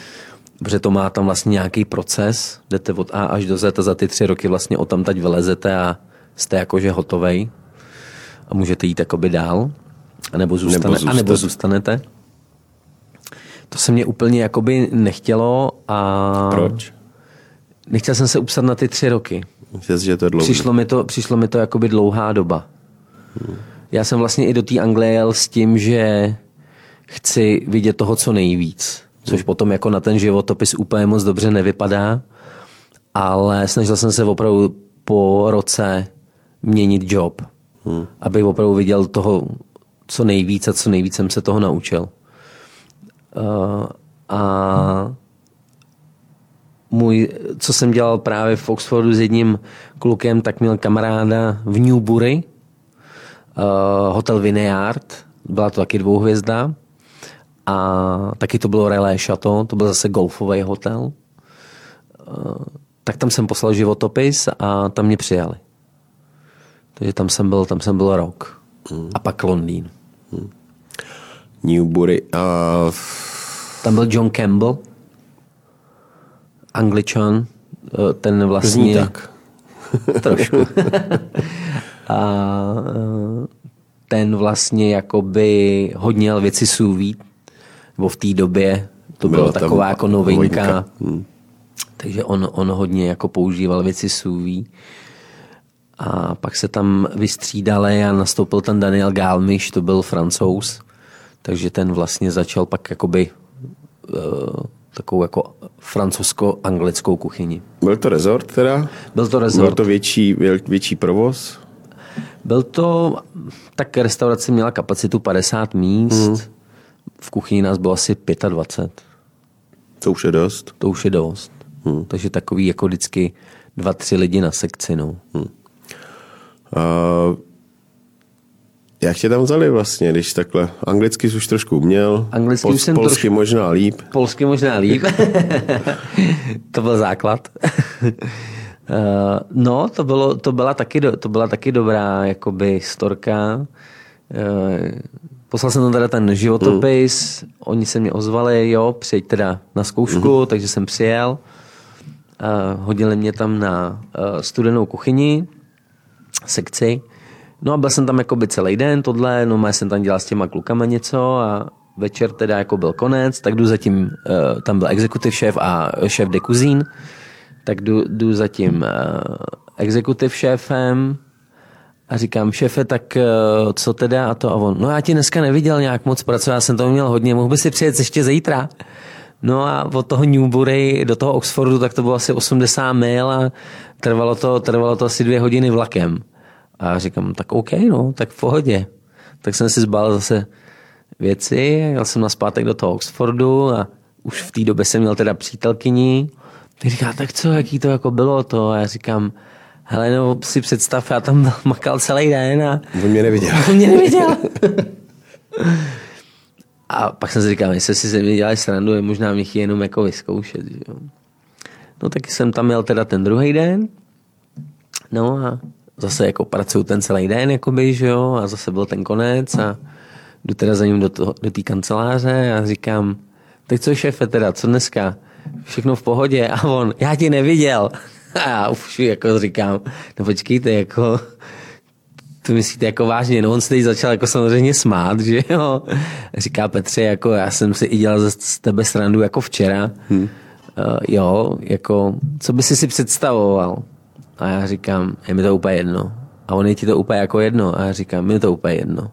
Protože to má tam vlastně nějaký proces, jdete od A až do Z a za ty tři roky vlastně o tam tať vylezete a jste jakože hotovej a můžete jít jakoby dál, anebo, zůstane, nebo, anebo zůstanete. To se mě úplně jakoby nechtělo a... Proč? Nechtěl jsem se upsat na ty tři roky. Myslíš, že to je Přišlo mi to, přišlo mi to jakoby dlouhá doba. Hmm. Já jsem vlastně i do té Anglie jel s tím, že chci vidět toho co nejvíc, což potom jako na ten životopis úplně moc dobře nevypadá, ale snažil jsem se opravdu po roce měnit job, hmm. abych opravdu viděl toho co nejvíc a co nejvíc jsem se toho naučil. A můj, co jsem dělal právě v Oxfordu s jedním klukem, tak měl kamaráda v Newbury, uh, hotel Vineyard, byla to taky dvouhvězda a taky to bylo Relais Chateau, to byl zase golfový hotel. Uh, tak tam jsem poslal životopis a tam mě přijali. Takže tam jsem byl, tam jsem byl rok. Hmm. A pak Londýn. Newbury. Uh... Tam byl John Campbell, angličan, eh, ten vlastně... Zní tak. trošku. a eh, ten vlastně jakoby hodně věci suví, nebo v té době to byla, byla taková jako novinka. Hmm. Takže on, on hodně jako používal věci suví. A pak se tam vystřídali a nastoupil ten Daniel Galmiš, to byl francouz. Takže ten vlastně začal pak jakoby uh, takovou jako francouzsko-anglickou kuchyni. Byl to rezort teda? Byl to rezort. Byl to větší, větší provoz? Byl to, tak restaurace měla kapacitu 50 míst, mm. v kuchyni nás bylo asi 25. To už je dost. To už je dost. Mm. Takže takový jako vždycky dva, tři lidi na sekci. No. Mm. Uh, jak tě tam vzali vlastně, když takhle? Anglicky jsi už trošku uměl, Anglicky Pol, už jsem polsky trošku, možná líp. Polsky možná líp. to byl základ. Uh, no, to, bylo, to, byla taky, to byla taky dobrá jakoby storka. Uh, poslal jsem tam teda ten životopis, hmm. oni se mě ozvali, jo, přijď teda na zkoušku, hmm. takže jsem přijel. Uh, hodili mě tam na uh, studenou kuchyni, sekci. No a byl jsem tam jako by celý den, tohle, no já jsem tam dělal s těma klukama něco a večer teda jako byl konec, tak jdu zatím, uh, tam byl executive šéf a šéf de cuisine, tak jdu, jdu za tím uh, executive šéfem a říkám, šéfe, tak uh, co teda a to a on, no já ti dneska neviděl nějak moc pracovat, já jsem to měl hodně, mohl by si přijet ještě zítra. No a od toho Newbury do toho Oxfordu, tak to bylo asi 80 mil a trvalo to, trvalo to asi dvě hodiny vlakem. A říkám, tak OK, no, tak v pohodě. Tak jsem si zbal zase věci, jel jsem na zpátek do toho Oxfordu a už v té době jsem měl teda přítelkyni. Ty říká, tak co, jaký to jako bylo to? A já říkám, hele, no si představ, já tam makal celý den a... On mě neviděl. On mě neviděl. a pak jsem si říkal, jestli si se mě dělali srandu, je možná mě jenom jako vyzkoušet. Že jo. No taky jsem tam měl teda ten druhý den. No a zase jako pracuju ten celý den, jakoby, že jo, a zase byl ten konec a jdu teda za ním do, té do kanceláře a říkám, tak co šéfe teda, co dneska? Všechno v pohodě a on, já ti neviděl. A já už jako říkám, no počkejte, jako to myslíte jako vážně, no on se teď začal jako samozřejmě smát, že jo. Říká Petře, jako já jsem si i dělal z tebe srandu jako včera. Hmm. Uh, jo, jako, co by si si představoval? A já říkám, je mi to úplně jedno. A on je ti to úplně jako jedno. A já říkám, mi je to úplně jedno.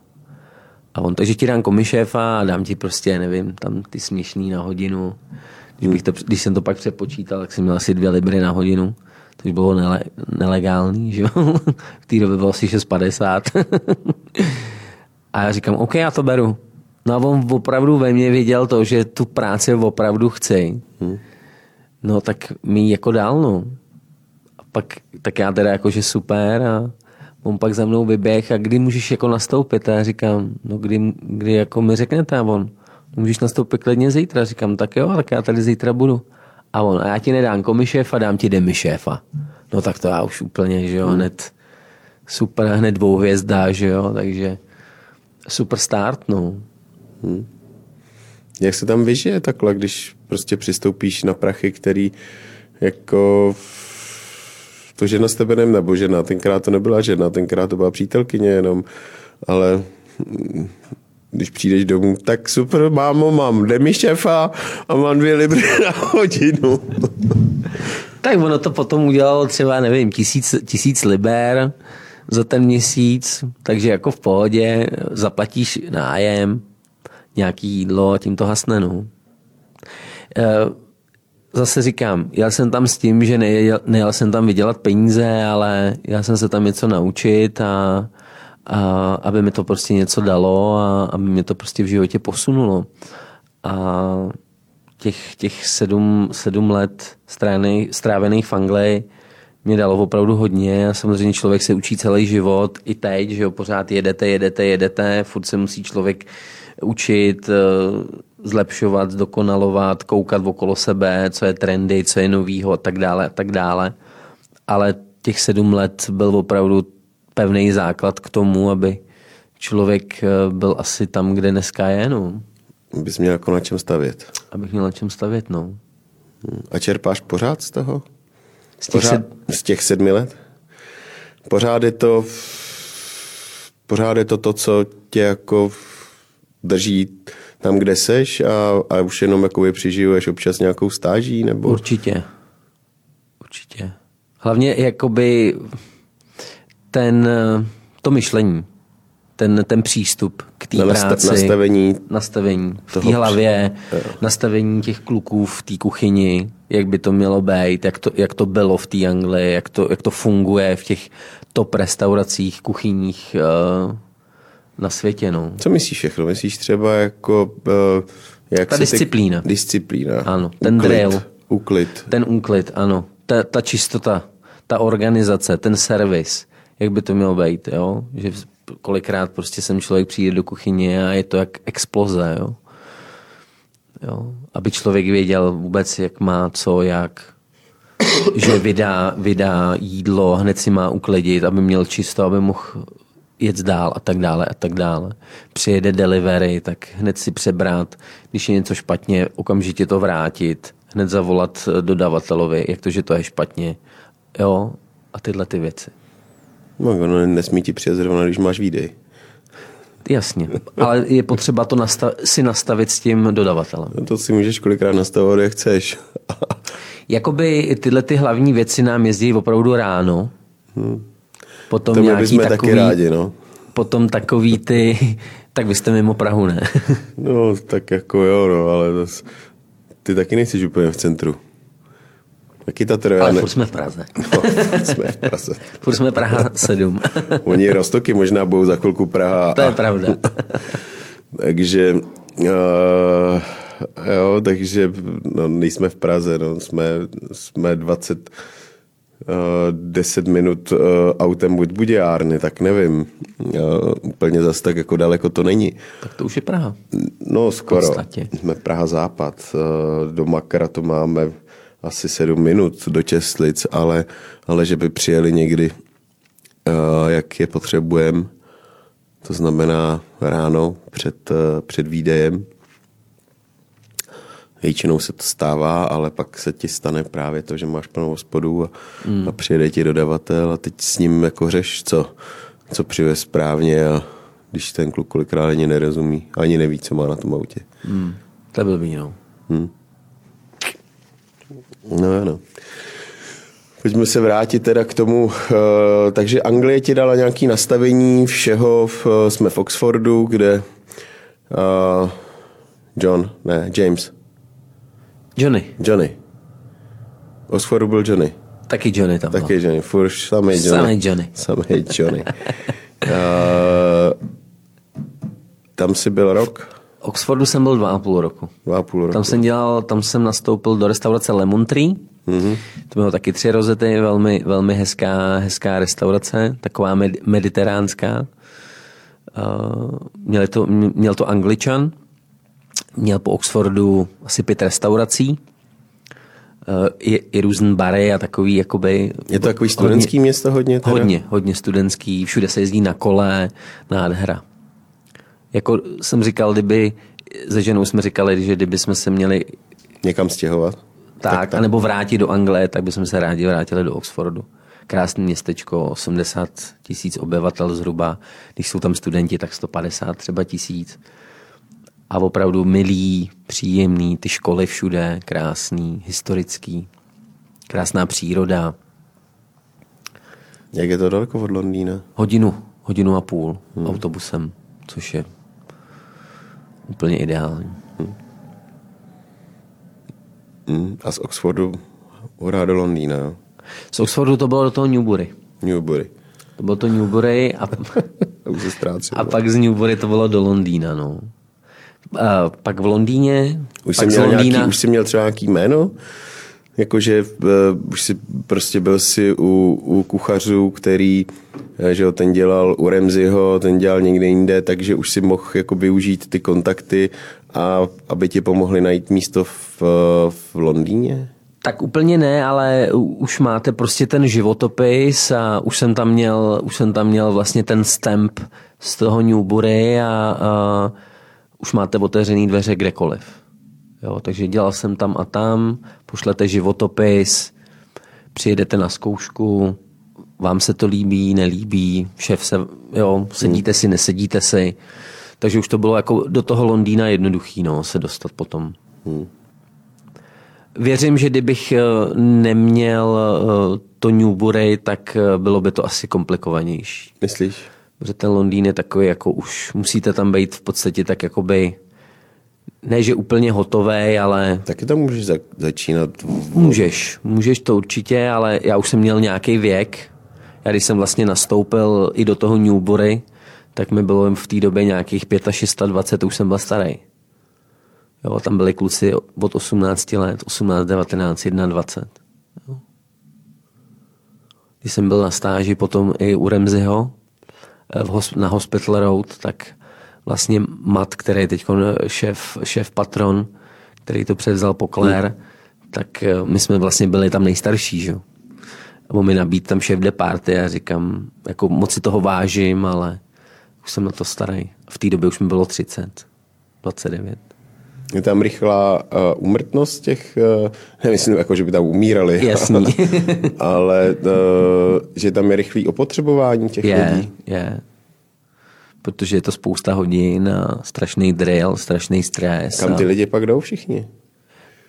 A on, takže ti dám komiséfa a dám ti prostě, nevím, tam ty směšný na hodinu. Když, bych to, když jsem to pak přepočítal, tak jsem měl asi dvě libry na hodinu. To bylo nele, nelegální, že jo? V té době bylo asi 6,50. a já říkám, OK, já to beru. No a on opravdu ve mně viděl to, že tu práci opravdu chci. No tak mi jako dál, no pak, tak já teda jakože super a on pak za mnou vyběh a kdy můžeš jako nastoupit? A já říkám, no kdy, kdy jako mi řeknete a on, můžeš nastoupit klidně zítra. Říkám, tak jo, tak já tady zítra budu. A on, a já ti nedám komi šéfa, dám ti demi šéfa. No tak to já už úplně, že jo, hned super, hned dvou hvězda, že jo, takže super start, no. Hmm. Jak se tam vyžije takhle, když prostě přistoupíš na prachy, který jako to žena s tebe nebo žena, tenkrát to nebyla žena, tenkrát to byla přítelkyně jenom, ale mm, když přijdeš domů, tak super, mámo, mám demi šéfa a mám dvě libry na hodinu. tak ono to potom udělalo třeba, nevím, tisíc, tisíc liber za ten měsíc, takže jako v pohodě, zaplatíš nájem, nějaký jídlo a tím to hasne. No. E, zase říkám, jel jsem tam s tím, že nejel, nejel jsem tam vydělat peníze, ale já jsem se tam něco naučit a, a aby mi to prostě něco dalo a aby mě to prostě v životě posunulo. A těch, těch sedm, sedm let strávených v Anglii mě dalo opravdu hodně a samozřejmě člověk se učí celý život i teď, že jo, pořád jedete, jedete, jedete, furt se musí člověk učit, zlepšovat, dokonalovat, koukat okolo sebe, co je trendy, co je novýho a tak dále a tak dále. Ale těch sedm let byl opravdu pevný základ k tomu, aby člověk eh, byl asi tam, kde dneska je. No. Bys měl jako na čem stavět. Abych měl na čem stavět, no. Hmm. A čerpáš pořád z toho? Z těch, pořád, sed... z těch sedmi let? Pořád je to pořád je to to, co tě jako drží tam, kde seš a, a už jenom jakoby přižijuješ občas nějakou stáží? Nebo... Určitě. Určitě. Hlavně jakoby ten, to myšlení, ten, ten přístup k té práci. Nastavení. Nastavení v té hlavě, jo. nastavení těch kluků v té kuchyni, jak by to mělo být, jak to, jak to bylo v té Anglii, jak to, jak to funguje v těch top restauracích, kuchyních uh, na světě. No. Co myslíš všechno? Myslíš třeba jako... Uh, jak ta disciplína. Ty... Disciplína. Ano, ten uklid. drill. Uklid. Ten úklid, ano. Ta, ta čistota, ta organizace, ten servis, jak by to mělo být, jo? Že kolikrát prostě sem člověk přijde do kuchyně a je to jak exploze, jo? jo? Aby člověk věděl vůbec, jak má co, jak, že vydá, vydá jídlo, hned si má uklidit, aby měl čisto, aby mohl jet dál a tak dále a tak dále. Přijede delivery, tak hned si přebrat, když je něco špatně, okamžitě to vrátit, hned zavolat dodavatelovi, jak to, že to je špatně. Jo, a tyhle ty věci. No, no nesmí ti přijet zrovna, když máš výdej. Jasně, ale je potřeba to nastav, si nastavit s tím dodavatelem. No to si můžeš kolikrát nastavovat, jak chceš. Jakoby tyhle ty hlavní věci nám jezdí opravdu ráno. Hmm. Potom to nějaký jsme takový, taky rádi, no. Potom takový ty, tak vy jste mimo Prahu, ne? no, tak jako jo, no, ale to, ty taky nejsi úplně v centru. Taky ta Ale furt jsme v Praze. No, jsme v Praze. furt jsme Praha 7. Oni Rostoky možná budou za chvilku Praha. To je pravda. takže uh, jo, takže no, nejsme v Praze, no, jsme, jsme 20 10 minut uh, autem od Budějárny, tak nevím. Uh, úplně zase tak jako daleko to není. Tak to už je Praha. No skoro. Jsme Praha západ. Do Makra to máme asi 7 minut do Čestlic, ale, ale že by přijeli někdy, jak je potřebujeme, to znamená ráno před, před výdejem, Většinou se to stává, ale pak se ti stane právě to, že máš plnou hospodu a, mm. a přijede ti dodavatel a teď s ním jako řeš, co, co přivez správně a když ten kluk kolikrát ani nerozumí, ani neví, co má na tom autě. Mm. To byl no. Hmm. No ano. Pojďme se vrátit teda k tomu. Uh, takže Anglie ti dala nějaké nastavení všeho. Uh, jsme v Oxfordu, kde uh, John, ne, James, Johnny. Johnny. Oxfordu byl Johnny. Taky Johnny tam Taky Johnny, furt samý Johnny. Samý Johnny. Samý Johnny. uh, tam jsi byl rok? Oxfordu jsem byl dva a půl roku. Dva a půl roku. Tam jsem dělal, tam jsem nastoupil do restaurace Lemon Tree. Mm-hmm. To bylo taky tři rozety, velmi, velmi hezká, hezká restaurace, taková med, mediteránská. Uh, měl, to, měl to angličan, měl po Oxfordu asi pět restaurací, eh, i, i různé bary a takový jakoby... Je to takový studentský hodně, město hodně? Teda? Hodně, hodně studentský, všude se jezdí na kole, nádhera. Jako jsem říkal, kdyby, se ženou jsme říkali, že kdyby jsme se měli... Někam stěhovat? Tak, tak, tak. anebo vrátit do Anglie, tak bychom se rádi vrátili do Oxfordu. Krásné městečko, 80 tisíc obyvatel zhruba. Když jsou tam studenti, tak 150 třeba tisíc a opravdu milý, příjemný, ty školy všude, krásný, historický, krásná příroda. Jak je to daleko od Londýna? Hodinu, hodinu a půl hmm. autobusem, což je úplně ideální. Hmm. A z Oxfordu hurá do Londýna, jo? Z Oxfordu to bylo do toho Newbury. Newbury. To bylo to Newbury a, a pak z Newbury to bylo do Londýna, no. A pak v Londýně, Už z měl Londýna, nějaký, už jsi měl třeba nějaký jméno? Jakože uh, už si prostě byl si u, u kuchařů, který, eh, že jo, ten dělal u Remziho, ten dělal někde jinde, takže už si mohl jako využít ty kontakty a aby ti pomohli najít místo v, v Londýně? Tak úplně ne, ale už máte prostě ten životopis a už jsem tam měl, už jsem tam měl vlastně ten stamp z toho Newbury a, a už máte otevřený dveře kdekoliv. Jo, takže dělal jsem tam a tam, pošlete životopis, přijedete na zkoušku, vám se to líbí, nelíbí, šéf se, jo, sedíte si, nesedíte si. Takže už to bylo jako do toho Londýna jednoduchý, no, se dostat potom. Věřím, že kdybych eh, neměl eh, to Newbury, tak eh, bylo by to asi komplikovanější. Myslíš? Protože ten Londýn je takový, jako už musíte tam být v podstatě tak jakoby, ne že úplně hotový, ale Taky tam můžeš za, začínat. můžeš, můžeš to určitě, ale já už jsem měl nějaký věk. Já když jsem vlastně nastoupil i do toho Newbury, tak mi bylo v té době nějakých 25, 20, to už jsem byl starý. Jo, tam byli kluci od 18 let, 18, 19, 21. Jo. Když jsem byl na stáži potom i u Remziho v hos- na Hospital Road, tak vlastně Matt, který je teď šéf, šéf patron, který to převzal po Claire, tak eh, my jsme vlastně byli tam nejstarší, že? on mi nabít tam šéf de party a říkám, jako moc si toho vážím, ale už jsem na to starý. V té době už mi bylo 30, 29. Je tam rychlá uh, úmrtnost těch, uh, nemyslím, jako, že by tam umírali, Jasný. ale uh, že tam je rychlý opotřebování těch Je, lidí. je. Protože je to spousta hodin a strašný drill, strašný stres. Kam a... ty lidi pak jdou všichni?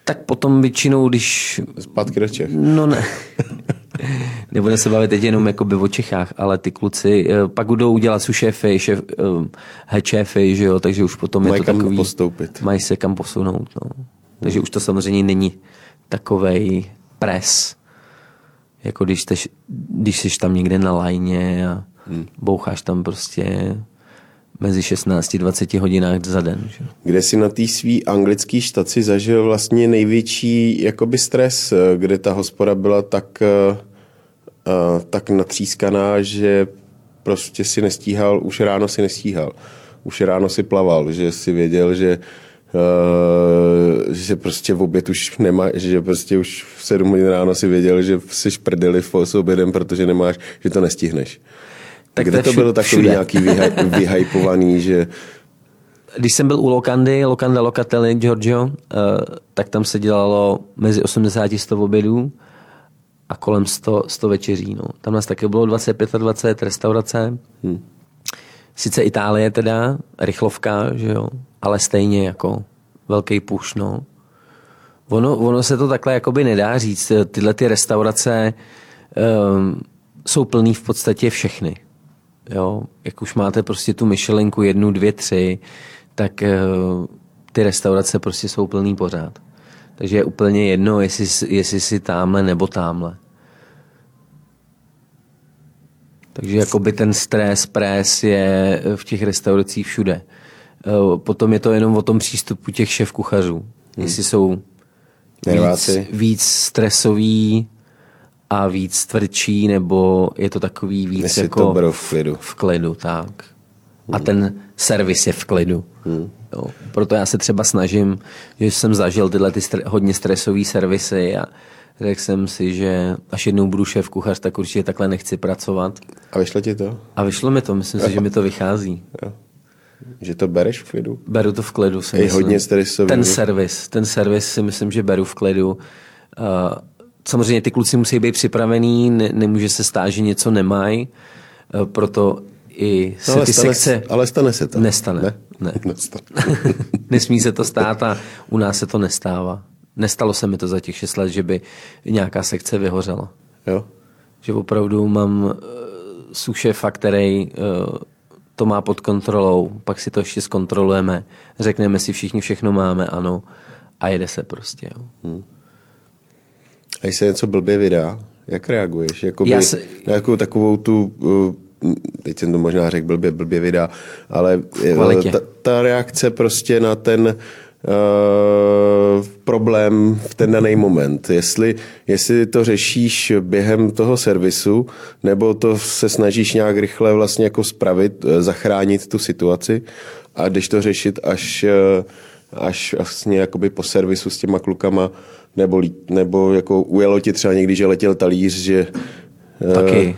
Tak potom většinou, když... Zpátky do Čech. No ne. Nebude se bavit teď jenom jakoby o Čechách, ale ty kluci eh, pak budou udělat su šéfy, šéf, uh, head šéfy, že jo, takže už potom Mají je to kam takový... postoupit. Mají se kam posunout, no. Takže už to samozřejmě není takovej pres, jako když, jsi, když jsi tam někde na lajně a Hmm. boucháš tam prostě mezi 16 a 20 hodinách za den. Že? Kde si na té svý anglický štaci zažil vlastně největší jakoby stres, eh, kde ta hospoda byla tak, eh, tak natřískaná, že prostě si nestíhal, už ráno si nestíhal. Už ráno si plaval, že si věděl, že Uh, že prostě v oběd už nemá, že prostě už v 7 hodin ráno si věděl, že jsi šprdeli s obědem, protože nemáš, že to nestihneš. Tak kde to bylo takový všude. nějaký vyha- vyhypovaný, že Když jsem byl u Lokandy, Lokanda Locatelli, Giorgio, uh, tak tam se dělalo mezi 80 a 100 obědů a kolem 100, 100 večeří. No. Tam nás také bylo 25 a 20 restaurace. Hmm. Sice Itálie teda, rychlovka, že jo, ale stejně jako velký puš, no. Ono, ono se to takhle jakoby nedá říct. Tyhle ty restaurace um, jsou plný v podstatě všechny. Jo, jak už máte prostě tu myšelenku jednu, dvě, tři, tak uh, ty restaurace prostě jsou plný pořád. Takže je úplně jedno, jestli, jestli si tamhle nebo tamhle. Takže jakoby ten stres, pres je v těch restauracích všude. Eh, Potom je to jenom o tom přístupu těch šéf kuchařů. Jestli jsou víc, Nerváci. víc stresový a víc tvrdší, nebo je to takový víc Jestli jako to v klidu. v klidu, tak. A ten servis je v klidu. Jo. Proto já se třeba snažím, že jsem zažil tyhle ty stre- hodně stresové servisy a řekl jsem si, že až jednou budu šéf kuchař, tak určitě takhle nechci pracovat. a vyšlo ti to? A vyšlo mi to, myslím si, že mi to vychází. Jo. Že to bereš v klidu? Beru to v klidu. Si Je myslím. hodně stresový. Ten servis, ten servis si myslím, že beru v klidu. Uh, samozřejmě ty kluci musí být připravený, ne, nemůže se stát, že něco nemají, uh, proto i se No, ale, ty stane, sekce... ale stane se to. Nestane. Ne? Ne. Nesmí se to stát a u nás se to nestává. Nestalo se mi to za těch 6 let, že by nějaká sekce vyhořela. jo. Že opravdu mám uh, sušefa, který uh, to má pod kontrolou, pak si to ještě zkontrolujeme, řekneme si všichni všechno máme, ano, a jede se prostě. Jo. Hmm. A když se něco blbě vydá, jak reaguješ? Jakoby, se... Na jakou takovou tu, uh, teď jsem to možná řekl blbě, blbě vydá, ale uh, ta, ta reakce prostě na ten uh, problém v ten daný moment. Jestli, jestli to řešíš během toho servisu, nebo to se snažíš nějak rychle vlastně jako spravit, zachránit tu situaci a když to řešit až, až vlastně jakoby po servisu s těma klukama, nebo, nebo jako ujelo ti třeba někdy, že letěl talíř, že... Taky.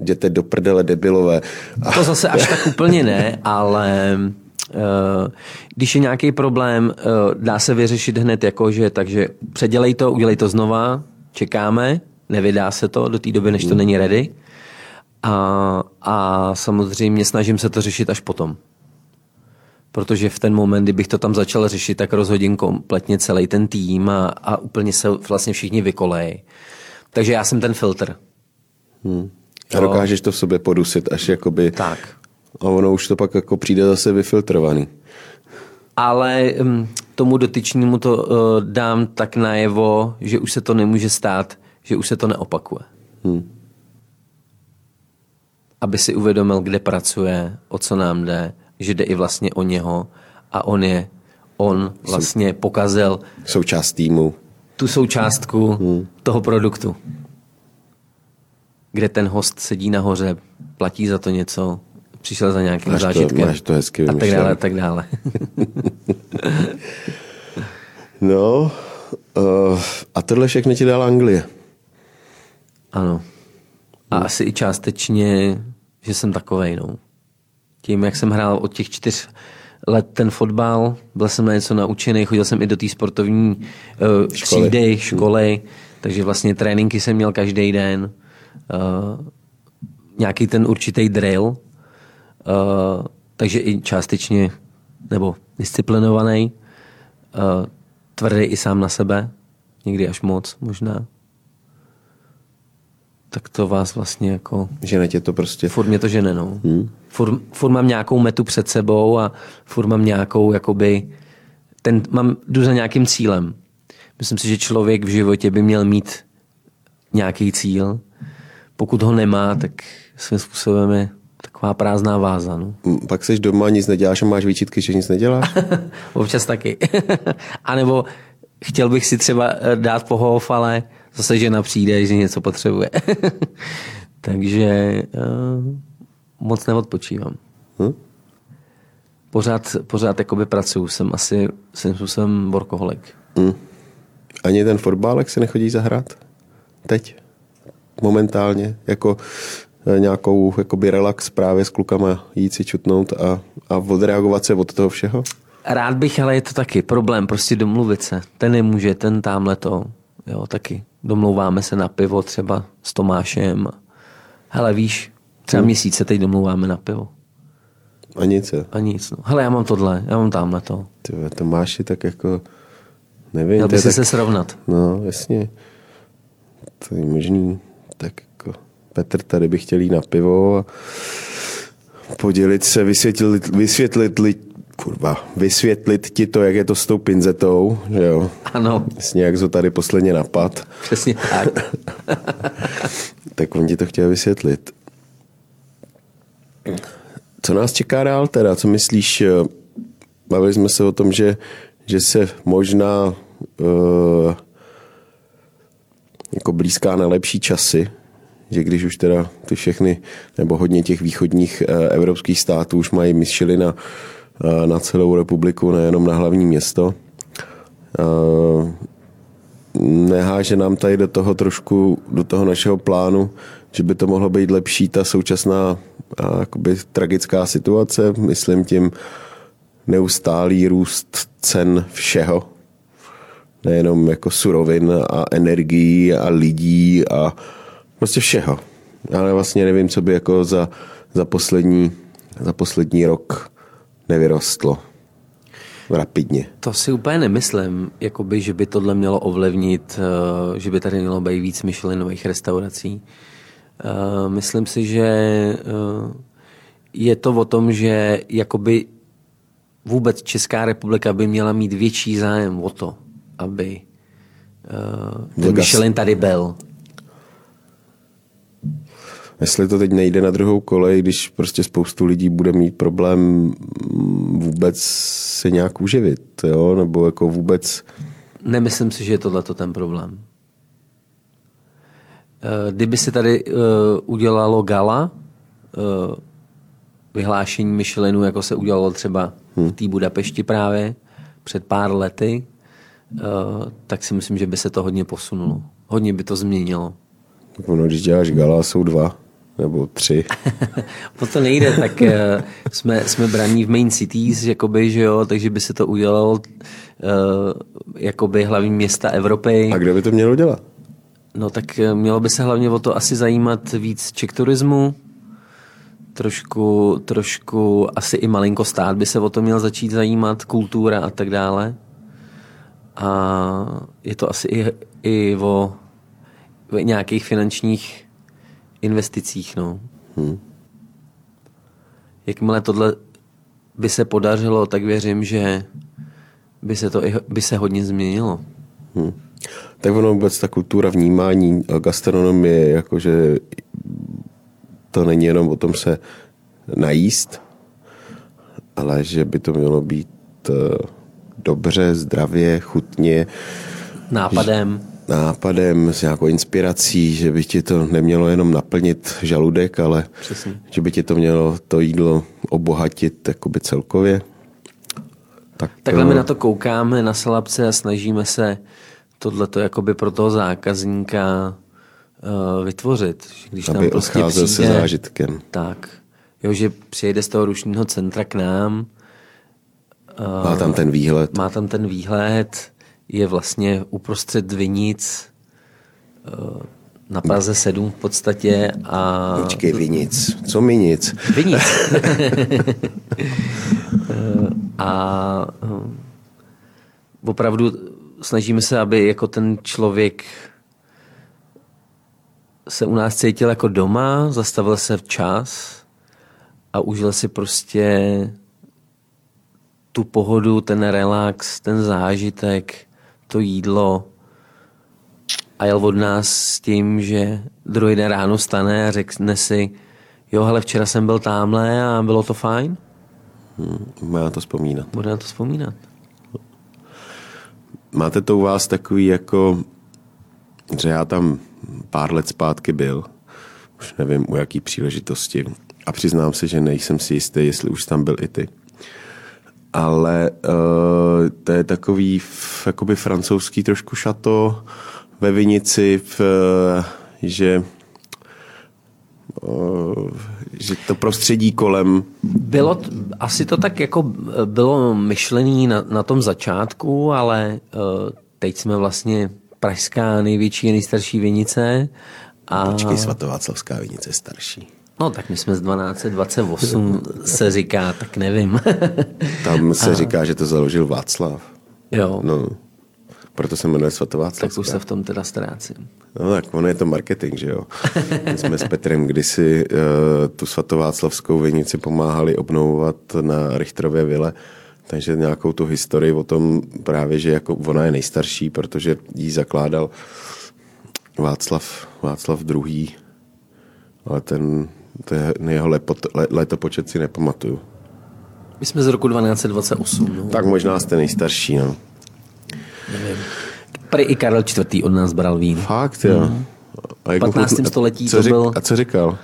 Jděte do prdele debilové. To zase až tak úplně ne, ale uh, když je nějaký problém, uh, dá se vyřešit hned jako, že takže předělej to, udělej to znova, čekáme, nevydá se to do té doby, než to hmm. není ready. A, a samozřejmě snažím se to řešit až potom protože v ten moment, kdybych to tam začal řešit, tak rozhodím kompletně celý ten tým a, a úplně se vlastně všichni vykolej. Takže já jsem ten filtr. Hmm. A dokážeš to v sobě podusit až jakoby... Tak. A ono už to pak jako přijde zase vyfiltrovaný. Ale um, tomu dotyčnímu to uh, dám tak najevo, že už se to nemůže stát, že už se to neopakuje. Hmm. Aby si uvědomil, kde pracuje, o co nám jde, že jde i vlastně o něho a on je, on vlastně pokazil součást týmu. Tu součástku hmm. toho produktu. Kde ten host sedí nahoře, platí za to něco, přišel za nějakým máš zážitkem. To, máš to hezky a tak dále, a tak dále. no, uh, a tohle všechno ti dala Anglie. Ano. A hmm. asi i částečně, že jsem takovej, no tím, jak jsem hrál od těch čtyř let ten fotbal, byl jsem na něco naučený, chodil jsem i do té sportovní uh, školy. třídy, školy, hmm. takže vlastně tréninky jsem měl každý den, uh, nějaký ten určitý drill, uh, takže i částečně, nebo disciplinovaný, uh, tvrdý i sám na sebe, někdy až moc možná tak to vás vlastně jako... Žene tě to prostě... Furt mě to žene, no. Hmm. Furt, furt, mám nějakou metu před sebou a furt mám nějakou, jakoby... Ten, mám, jdu za nějakým cílem. Myslím si, že člověk v životě by měl mít nějaký cíl. Pokud ho nemá, tak svým způsobem je taková prázdná váza. No. Pak jsi doma, nic neděláš a máš výčitky, že nic neděláš? Občas taky. a nebo chtěl bych si třeba eh, dát pohov, ale zase žena přijde, že něco potřebuje. Takže uh, moc neodpočívám. Hm? Pořád, pořád jakoby pracuju, jsem asi jsem, jsem workoholik. Hm. Ani ten fotbálek se nechodí zahrát? Teď? Momentálně? Jako eh, nějakou jakoby relax právě s klukama jít si čutnout a, a odreagovat se od toho všeho? Rád bych, ale je to taky problém, prostě domluvit se. Ten nemůže, ten tamhle to, jo, taky domlouváme se na pivo třeba s Tomášem. Hele, víš, třeba hmm. měsíce teď domlouváme na pivo. A nic, A nic, no. Hele, já mám tohle, já mám tamhle to. Ty Tomáši, tak jako, nevím. Měl by si tak... se srovnat. No, jasně. To je možný. Tak jako Petr tady by chtěl jít na pivo a podělit se, vysvětlit, vysvětlit kurva, vysvětlit ti to, jak je to s tou pinzetou, že jo? Ano. Jasně, jak to tady posledně napad. Přesně tak. tak on ti to chtěl vysvětlit. Co nás čeká dál teda? Co myslíš? Bavili jsme se o tom, že, že se možná uh, jako blízká na lepší časy, že když už teda ty všechny, nebo hodně těch východních uh, evropských států už mají Michelina na celou republiku, nejenom na hlavní město. Neháže nám tady do toho trošku, do toho našeho plánu, že by to mohlo být lepší ta současná jakoby, tragická situace, myslím tím neustálý růst cen všeho, nejenom jako surovin a energií a lidí a prostě všeho. Ale vlastně nevím, co by jako za, za, poslední, za poslední rok nevyrostlo rapidně. To si úplně nemyslím, jakoby, že by tohle mělo ovlivnit, eh, že by tady mělo být víc Michelinových restaurací. Eh, myslím si, že eh, je to o tom, že jakoby vůbec Česká republika by měla mít větší zájem o to, aby uh, ten Michelin tady byl. Jestli to teď nejde na druhou kolej, když prostě spoustu lidí bude mít problém vůbec se nějak uživit, jo? nebo jako vůbec... Nemyslím si, že je tohle ten problém. Eh, kdyby se tady uh, udělalo gala, uh, vyhlášení Michelinu, jako se udělalo třeba v té Budapešti právě před pár lety, tak si myslím, že by se to hodně posunulo. Hodně by to změnilo. Tak ono, když děláš gala, jsou dva nebo tři. o to nejde, tak uh, jsme, jsme braní v main cities, jakoby, že jo, takže by se to udělalo uh, jakoby hlavní města Evropy. A kde by to mělo dělat? No tak mělo by se hlavně o to asi zajímat víc ček turismu, trošku, trošku asi i malinko stát by se o to měl začít zajímat, kultura a tak dále. A je to asi i, i o, nějakých finančních investicích. No. Hmm. Jakmile tohle by se podařilo, tak věřím, že by se to i, by se hodně změnilo. Hmm. Tak ono vůbec ta kultura vnímání gastronomie, jakože to není jenom o tom se najíst, ale že by to mělo být eh, dobře, zdravě, chutně. Nápadem. Nápadem, s nějakou inspirací, že by ti to nemělo jenom naplnit žaludek, ale Přesně. že by ti to mělo to jídlo obohatit jakoby celkově. Tak, Takhle my na to koukáme na salapce a snažíme se tohleto jakoby pro toho zákazníka uh, vytvořit. Když Aby tam prostě přijde, se zážitkem. Tak. Jo, že přijede z toho rušního centra k nám. Uh, má tam ten výhled. Má tam ten výhled. Je vlastně uprostřed Vinic. Uh, na Praze 7 v podstatě a... Počkej, Vinic. Co mi nic? Vinic. a opravdu snažíme se, aby jako ten člověk se u nás cítil jako doma, zastavil se včas a užil si prostě tu pohodu, ten relax, ten zážitek, to jídlo a jel od nás s tím, že druhý den ráno stane a řekne si, jo, hele, včera jsem byl tamhle a bylo to fajn. Hmm, na to vzpomínat. Bude na to vzpomínat. Máte to u vás takový jako, že já tam pár let zpátky byl, už nevím u jaký příležitosti a přiznám se, že nejsem si jistý, jestli už tam byl i ty. Ale uh, to je takový f, jakoby francouzský trošku šato ve Vinici, v, že že to prostředí kolem... Bylo, asi to tak jako bylo myšlený na, na tom začátku, ale uh, teď jsme vlastně pražská největší a nejstarší vinice. A... Počkej, svatováclavská vinice je starší. No tak my jsme z 1228 se říká, tak nevím. Tam se a... říká, že to založil Václav. Jo. No, proto se jmenuje Svatováclav. Tak už se v tom teda ztrácím. No tak ono je to marketing, že jo. My jsme s Petrem kdysi uh, tu svatováclavskou vinici pomáhali obnovovat na Richterově vile, takže nějakou tu historii o tom právě, že jako ona je nejstarší, protože ji zakládal Václav, Václav II. Ale ten, ten jeho lepot, le, letopočet si nepamatuju. My jsme z roku 1228. No. Tak možná jste nejstarší, no. Nevím. Prý i Karel IV. od nás bral vín. Fakt, jo. Mm. A v 15. Chutn... století co to řek... byl... A co říkal?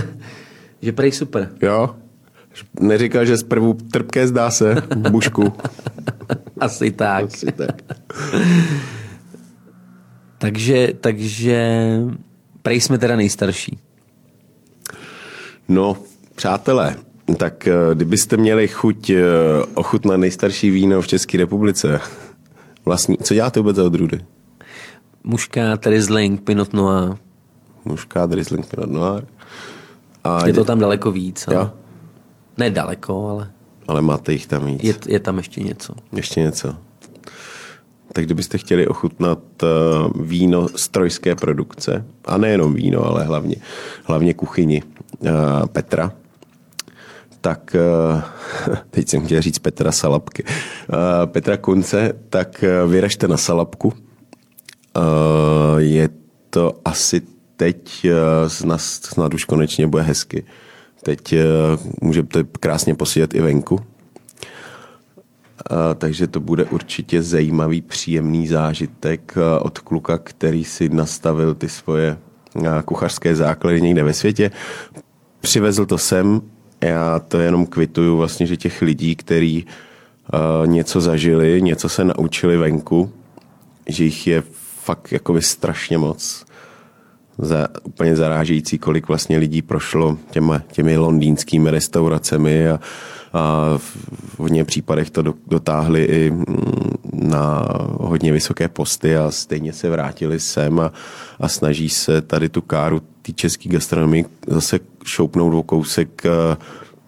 že prej super. Jo. Neříkal, že zprvu trpké zdá se, bušku. Asi tak. Asi tak. takže, takže prej jsme teda nejstarší. No, přátelé, tak eh, kdybyste měli chuť eh, ochutnat nejstarší víno v České republice, vlastní, co děláte vůbec za odrůdy? Muškát, Riesling, Pinot Noir. Muškát, Riesling, Pinot Noir. A je to tam daleko víc. Ale... Ne daleko, ale... Ale máte jich tam víc. Je, je tam ještě něco. Ještě něco. Tak kdybyste chtěli ochutnat uh, víno z trojské produkce, a nejenom víno, ale hlavně, hlavně kuchyni uh, Petra, tak teď jsem chtěl říct Petra Salapky, Petra Kunce, tak vyražte na Salapku. Je to asi teď snad, snad už konečně bude hezky. Teď můžete krásně posílat i venku, takže to bude určitě zajímavý, příjemný zážitek od kluka, který si nastavil ty svoje kuchařské základy někde ve světě. Přivezl to sem, já to jenom kvituju vlastně, že těch lidí, kteří něco zažili, něco se naučili venku, že jich je fakt jakoby strašně moc. Za, úplně zarážející, kolik vlastně lidí prošlo těma, těmi londýnskými restauracemi a, a v hodně případech to dotáhli i mm, na hodně vysoké posty a stejně se vrátili sem a, a snaží se tady tu káru té české gastronomii zase šoupnout o kousek eh,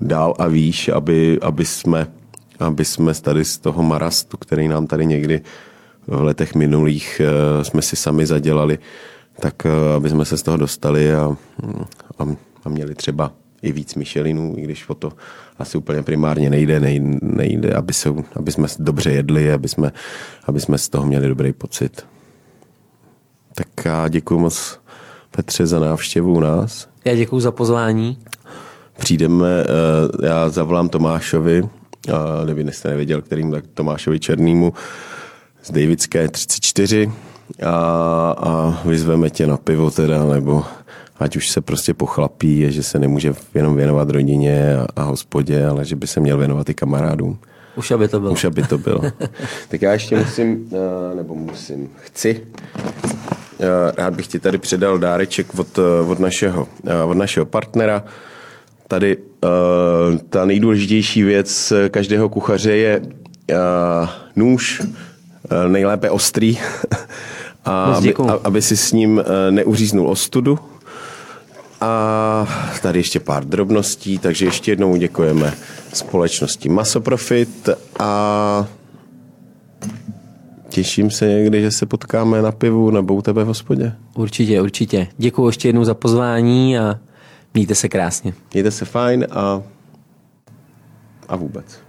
dál a výš, aby, aby, jsme, aby jsme tady z toho marastu, který nám tady někdy v letech minulých eh, jsme si sami zadělali, tak eh, aby jsme se z toho dostali a, a, a měli třeba i víc Michelinů, i když o to asi úplně primárně nejde, nejde, nejde aby, se, aby jsme dobře jedli, aby jsme, aby jsme z toho měli dobrý pocit. Tak já děkuji moc Petře za návštěvu u nás. Já děkuji za pozvání. Přijdeme, eh, já zavolám Tomášovi, a nevím, jestli nevěděl, kterým, tak Tomášovi Černýmu z Davidské 34 a, a vyzveme tě na pivo teda, nebo ať už se prostě pochlapí, že se nemůže jenom věnovat rodině a, a hospodě, ale že by se měl věnovat i kamarádům. Už aby to bylo. Už aby to bylo. tak já ještě musím, eh, nebo musím, chci, eh, rád bych ti tady předal dáreček od, eh, od, našeho, od našeho partnera. Tady ta nejdůležitější věc každého kuchaře je nůž, nejlépe ostrý, a aby, aby si s ním neuříznul ostudu, a tady ještě pár drobností, takže ještě jednou děkujeme společnosti Masoprofit a těším se někdy, že se potkáme na pivu nebo u tebe v hospodě. Určitě, určitě. Děkuji ještě jednou za pozvání a mějte se krásně. Mějte se fajn a, a vůbec.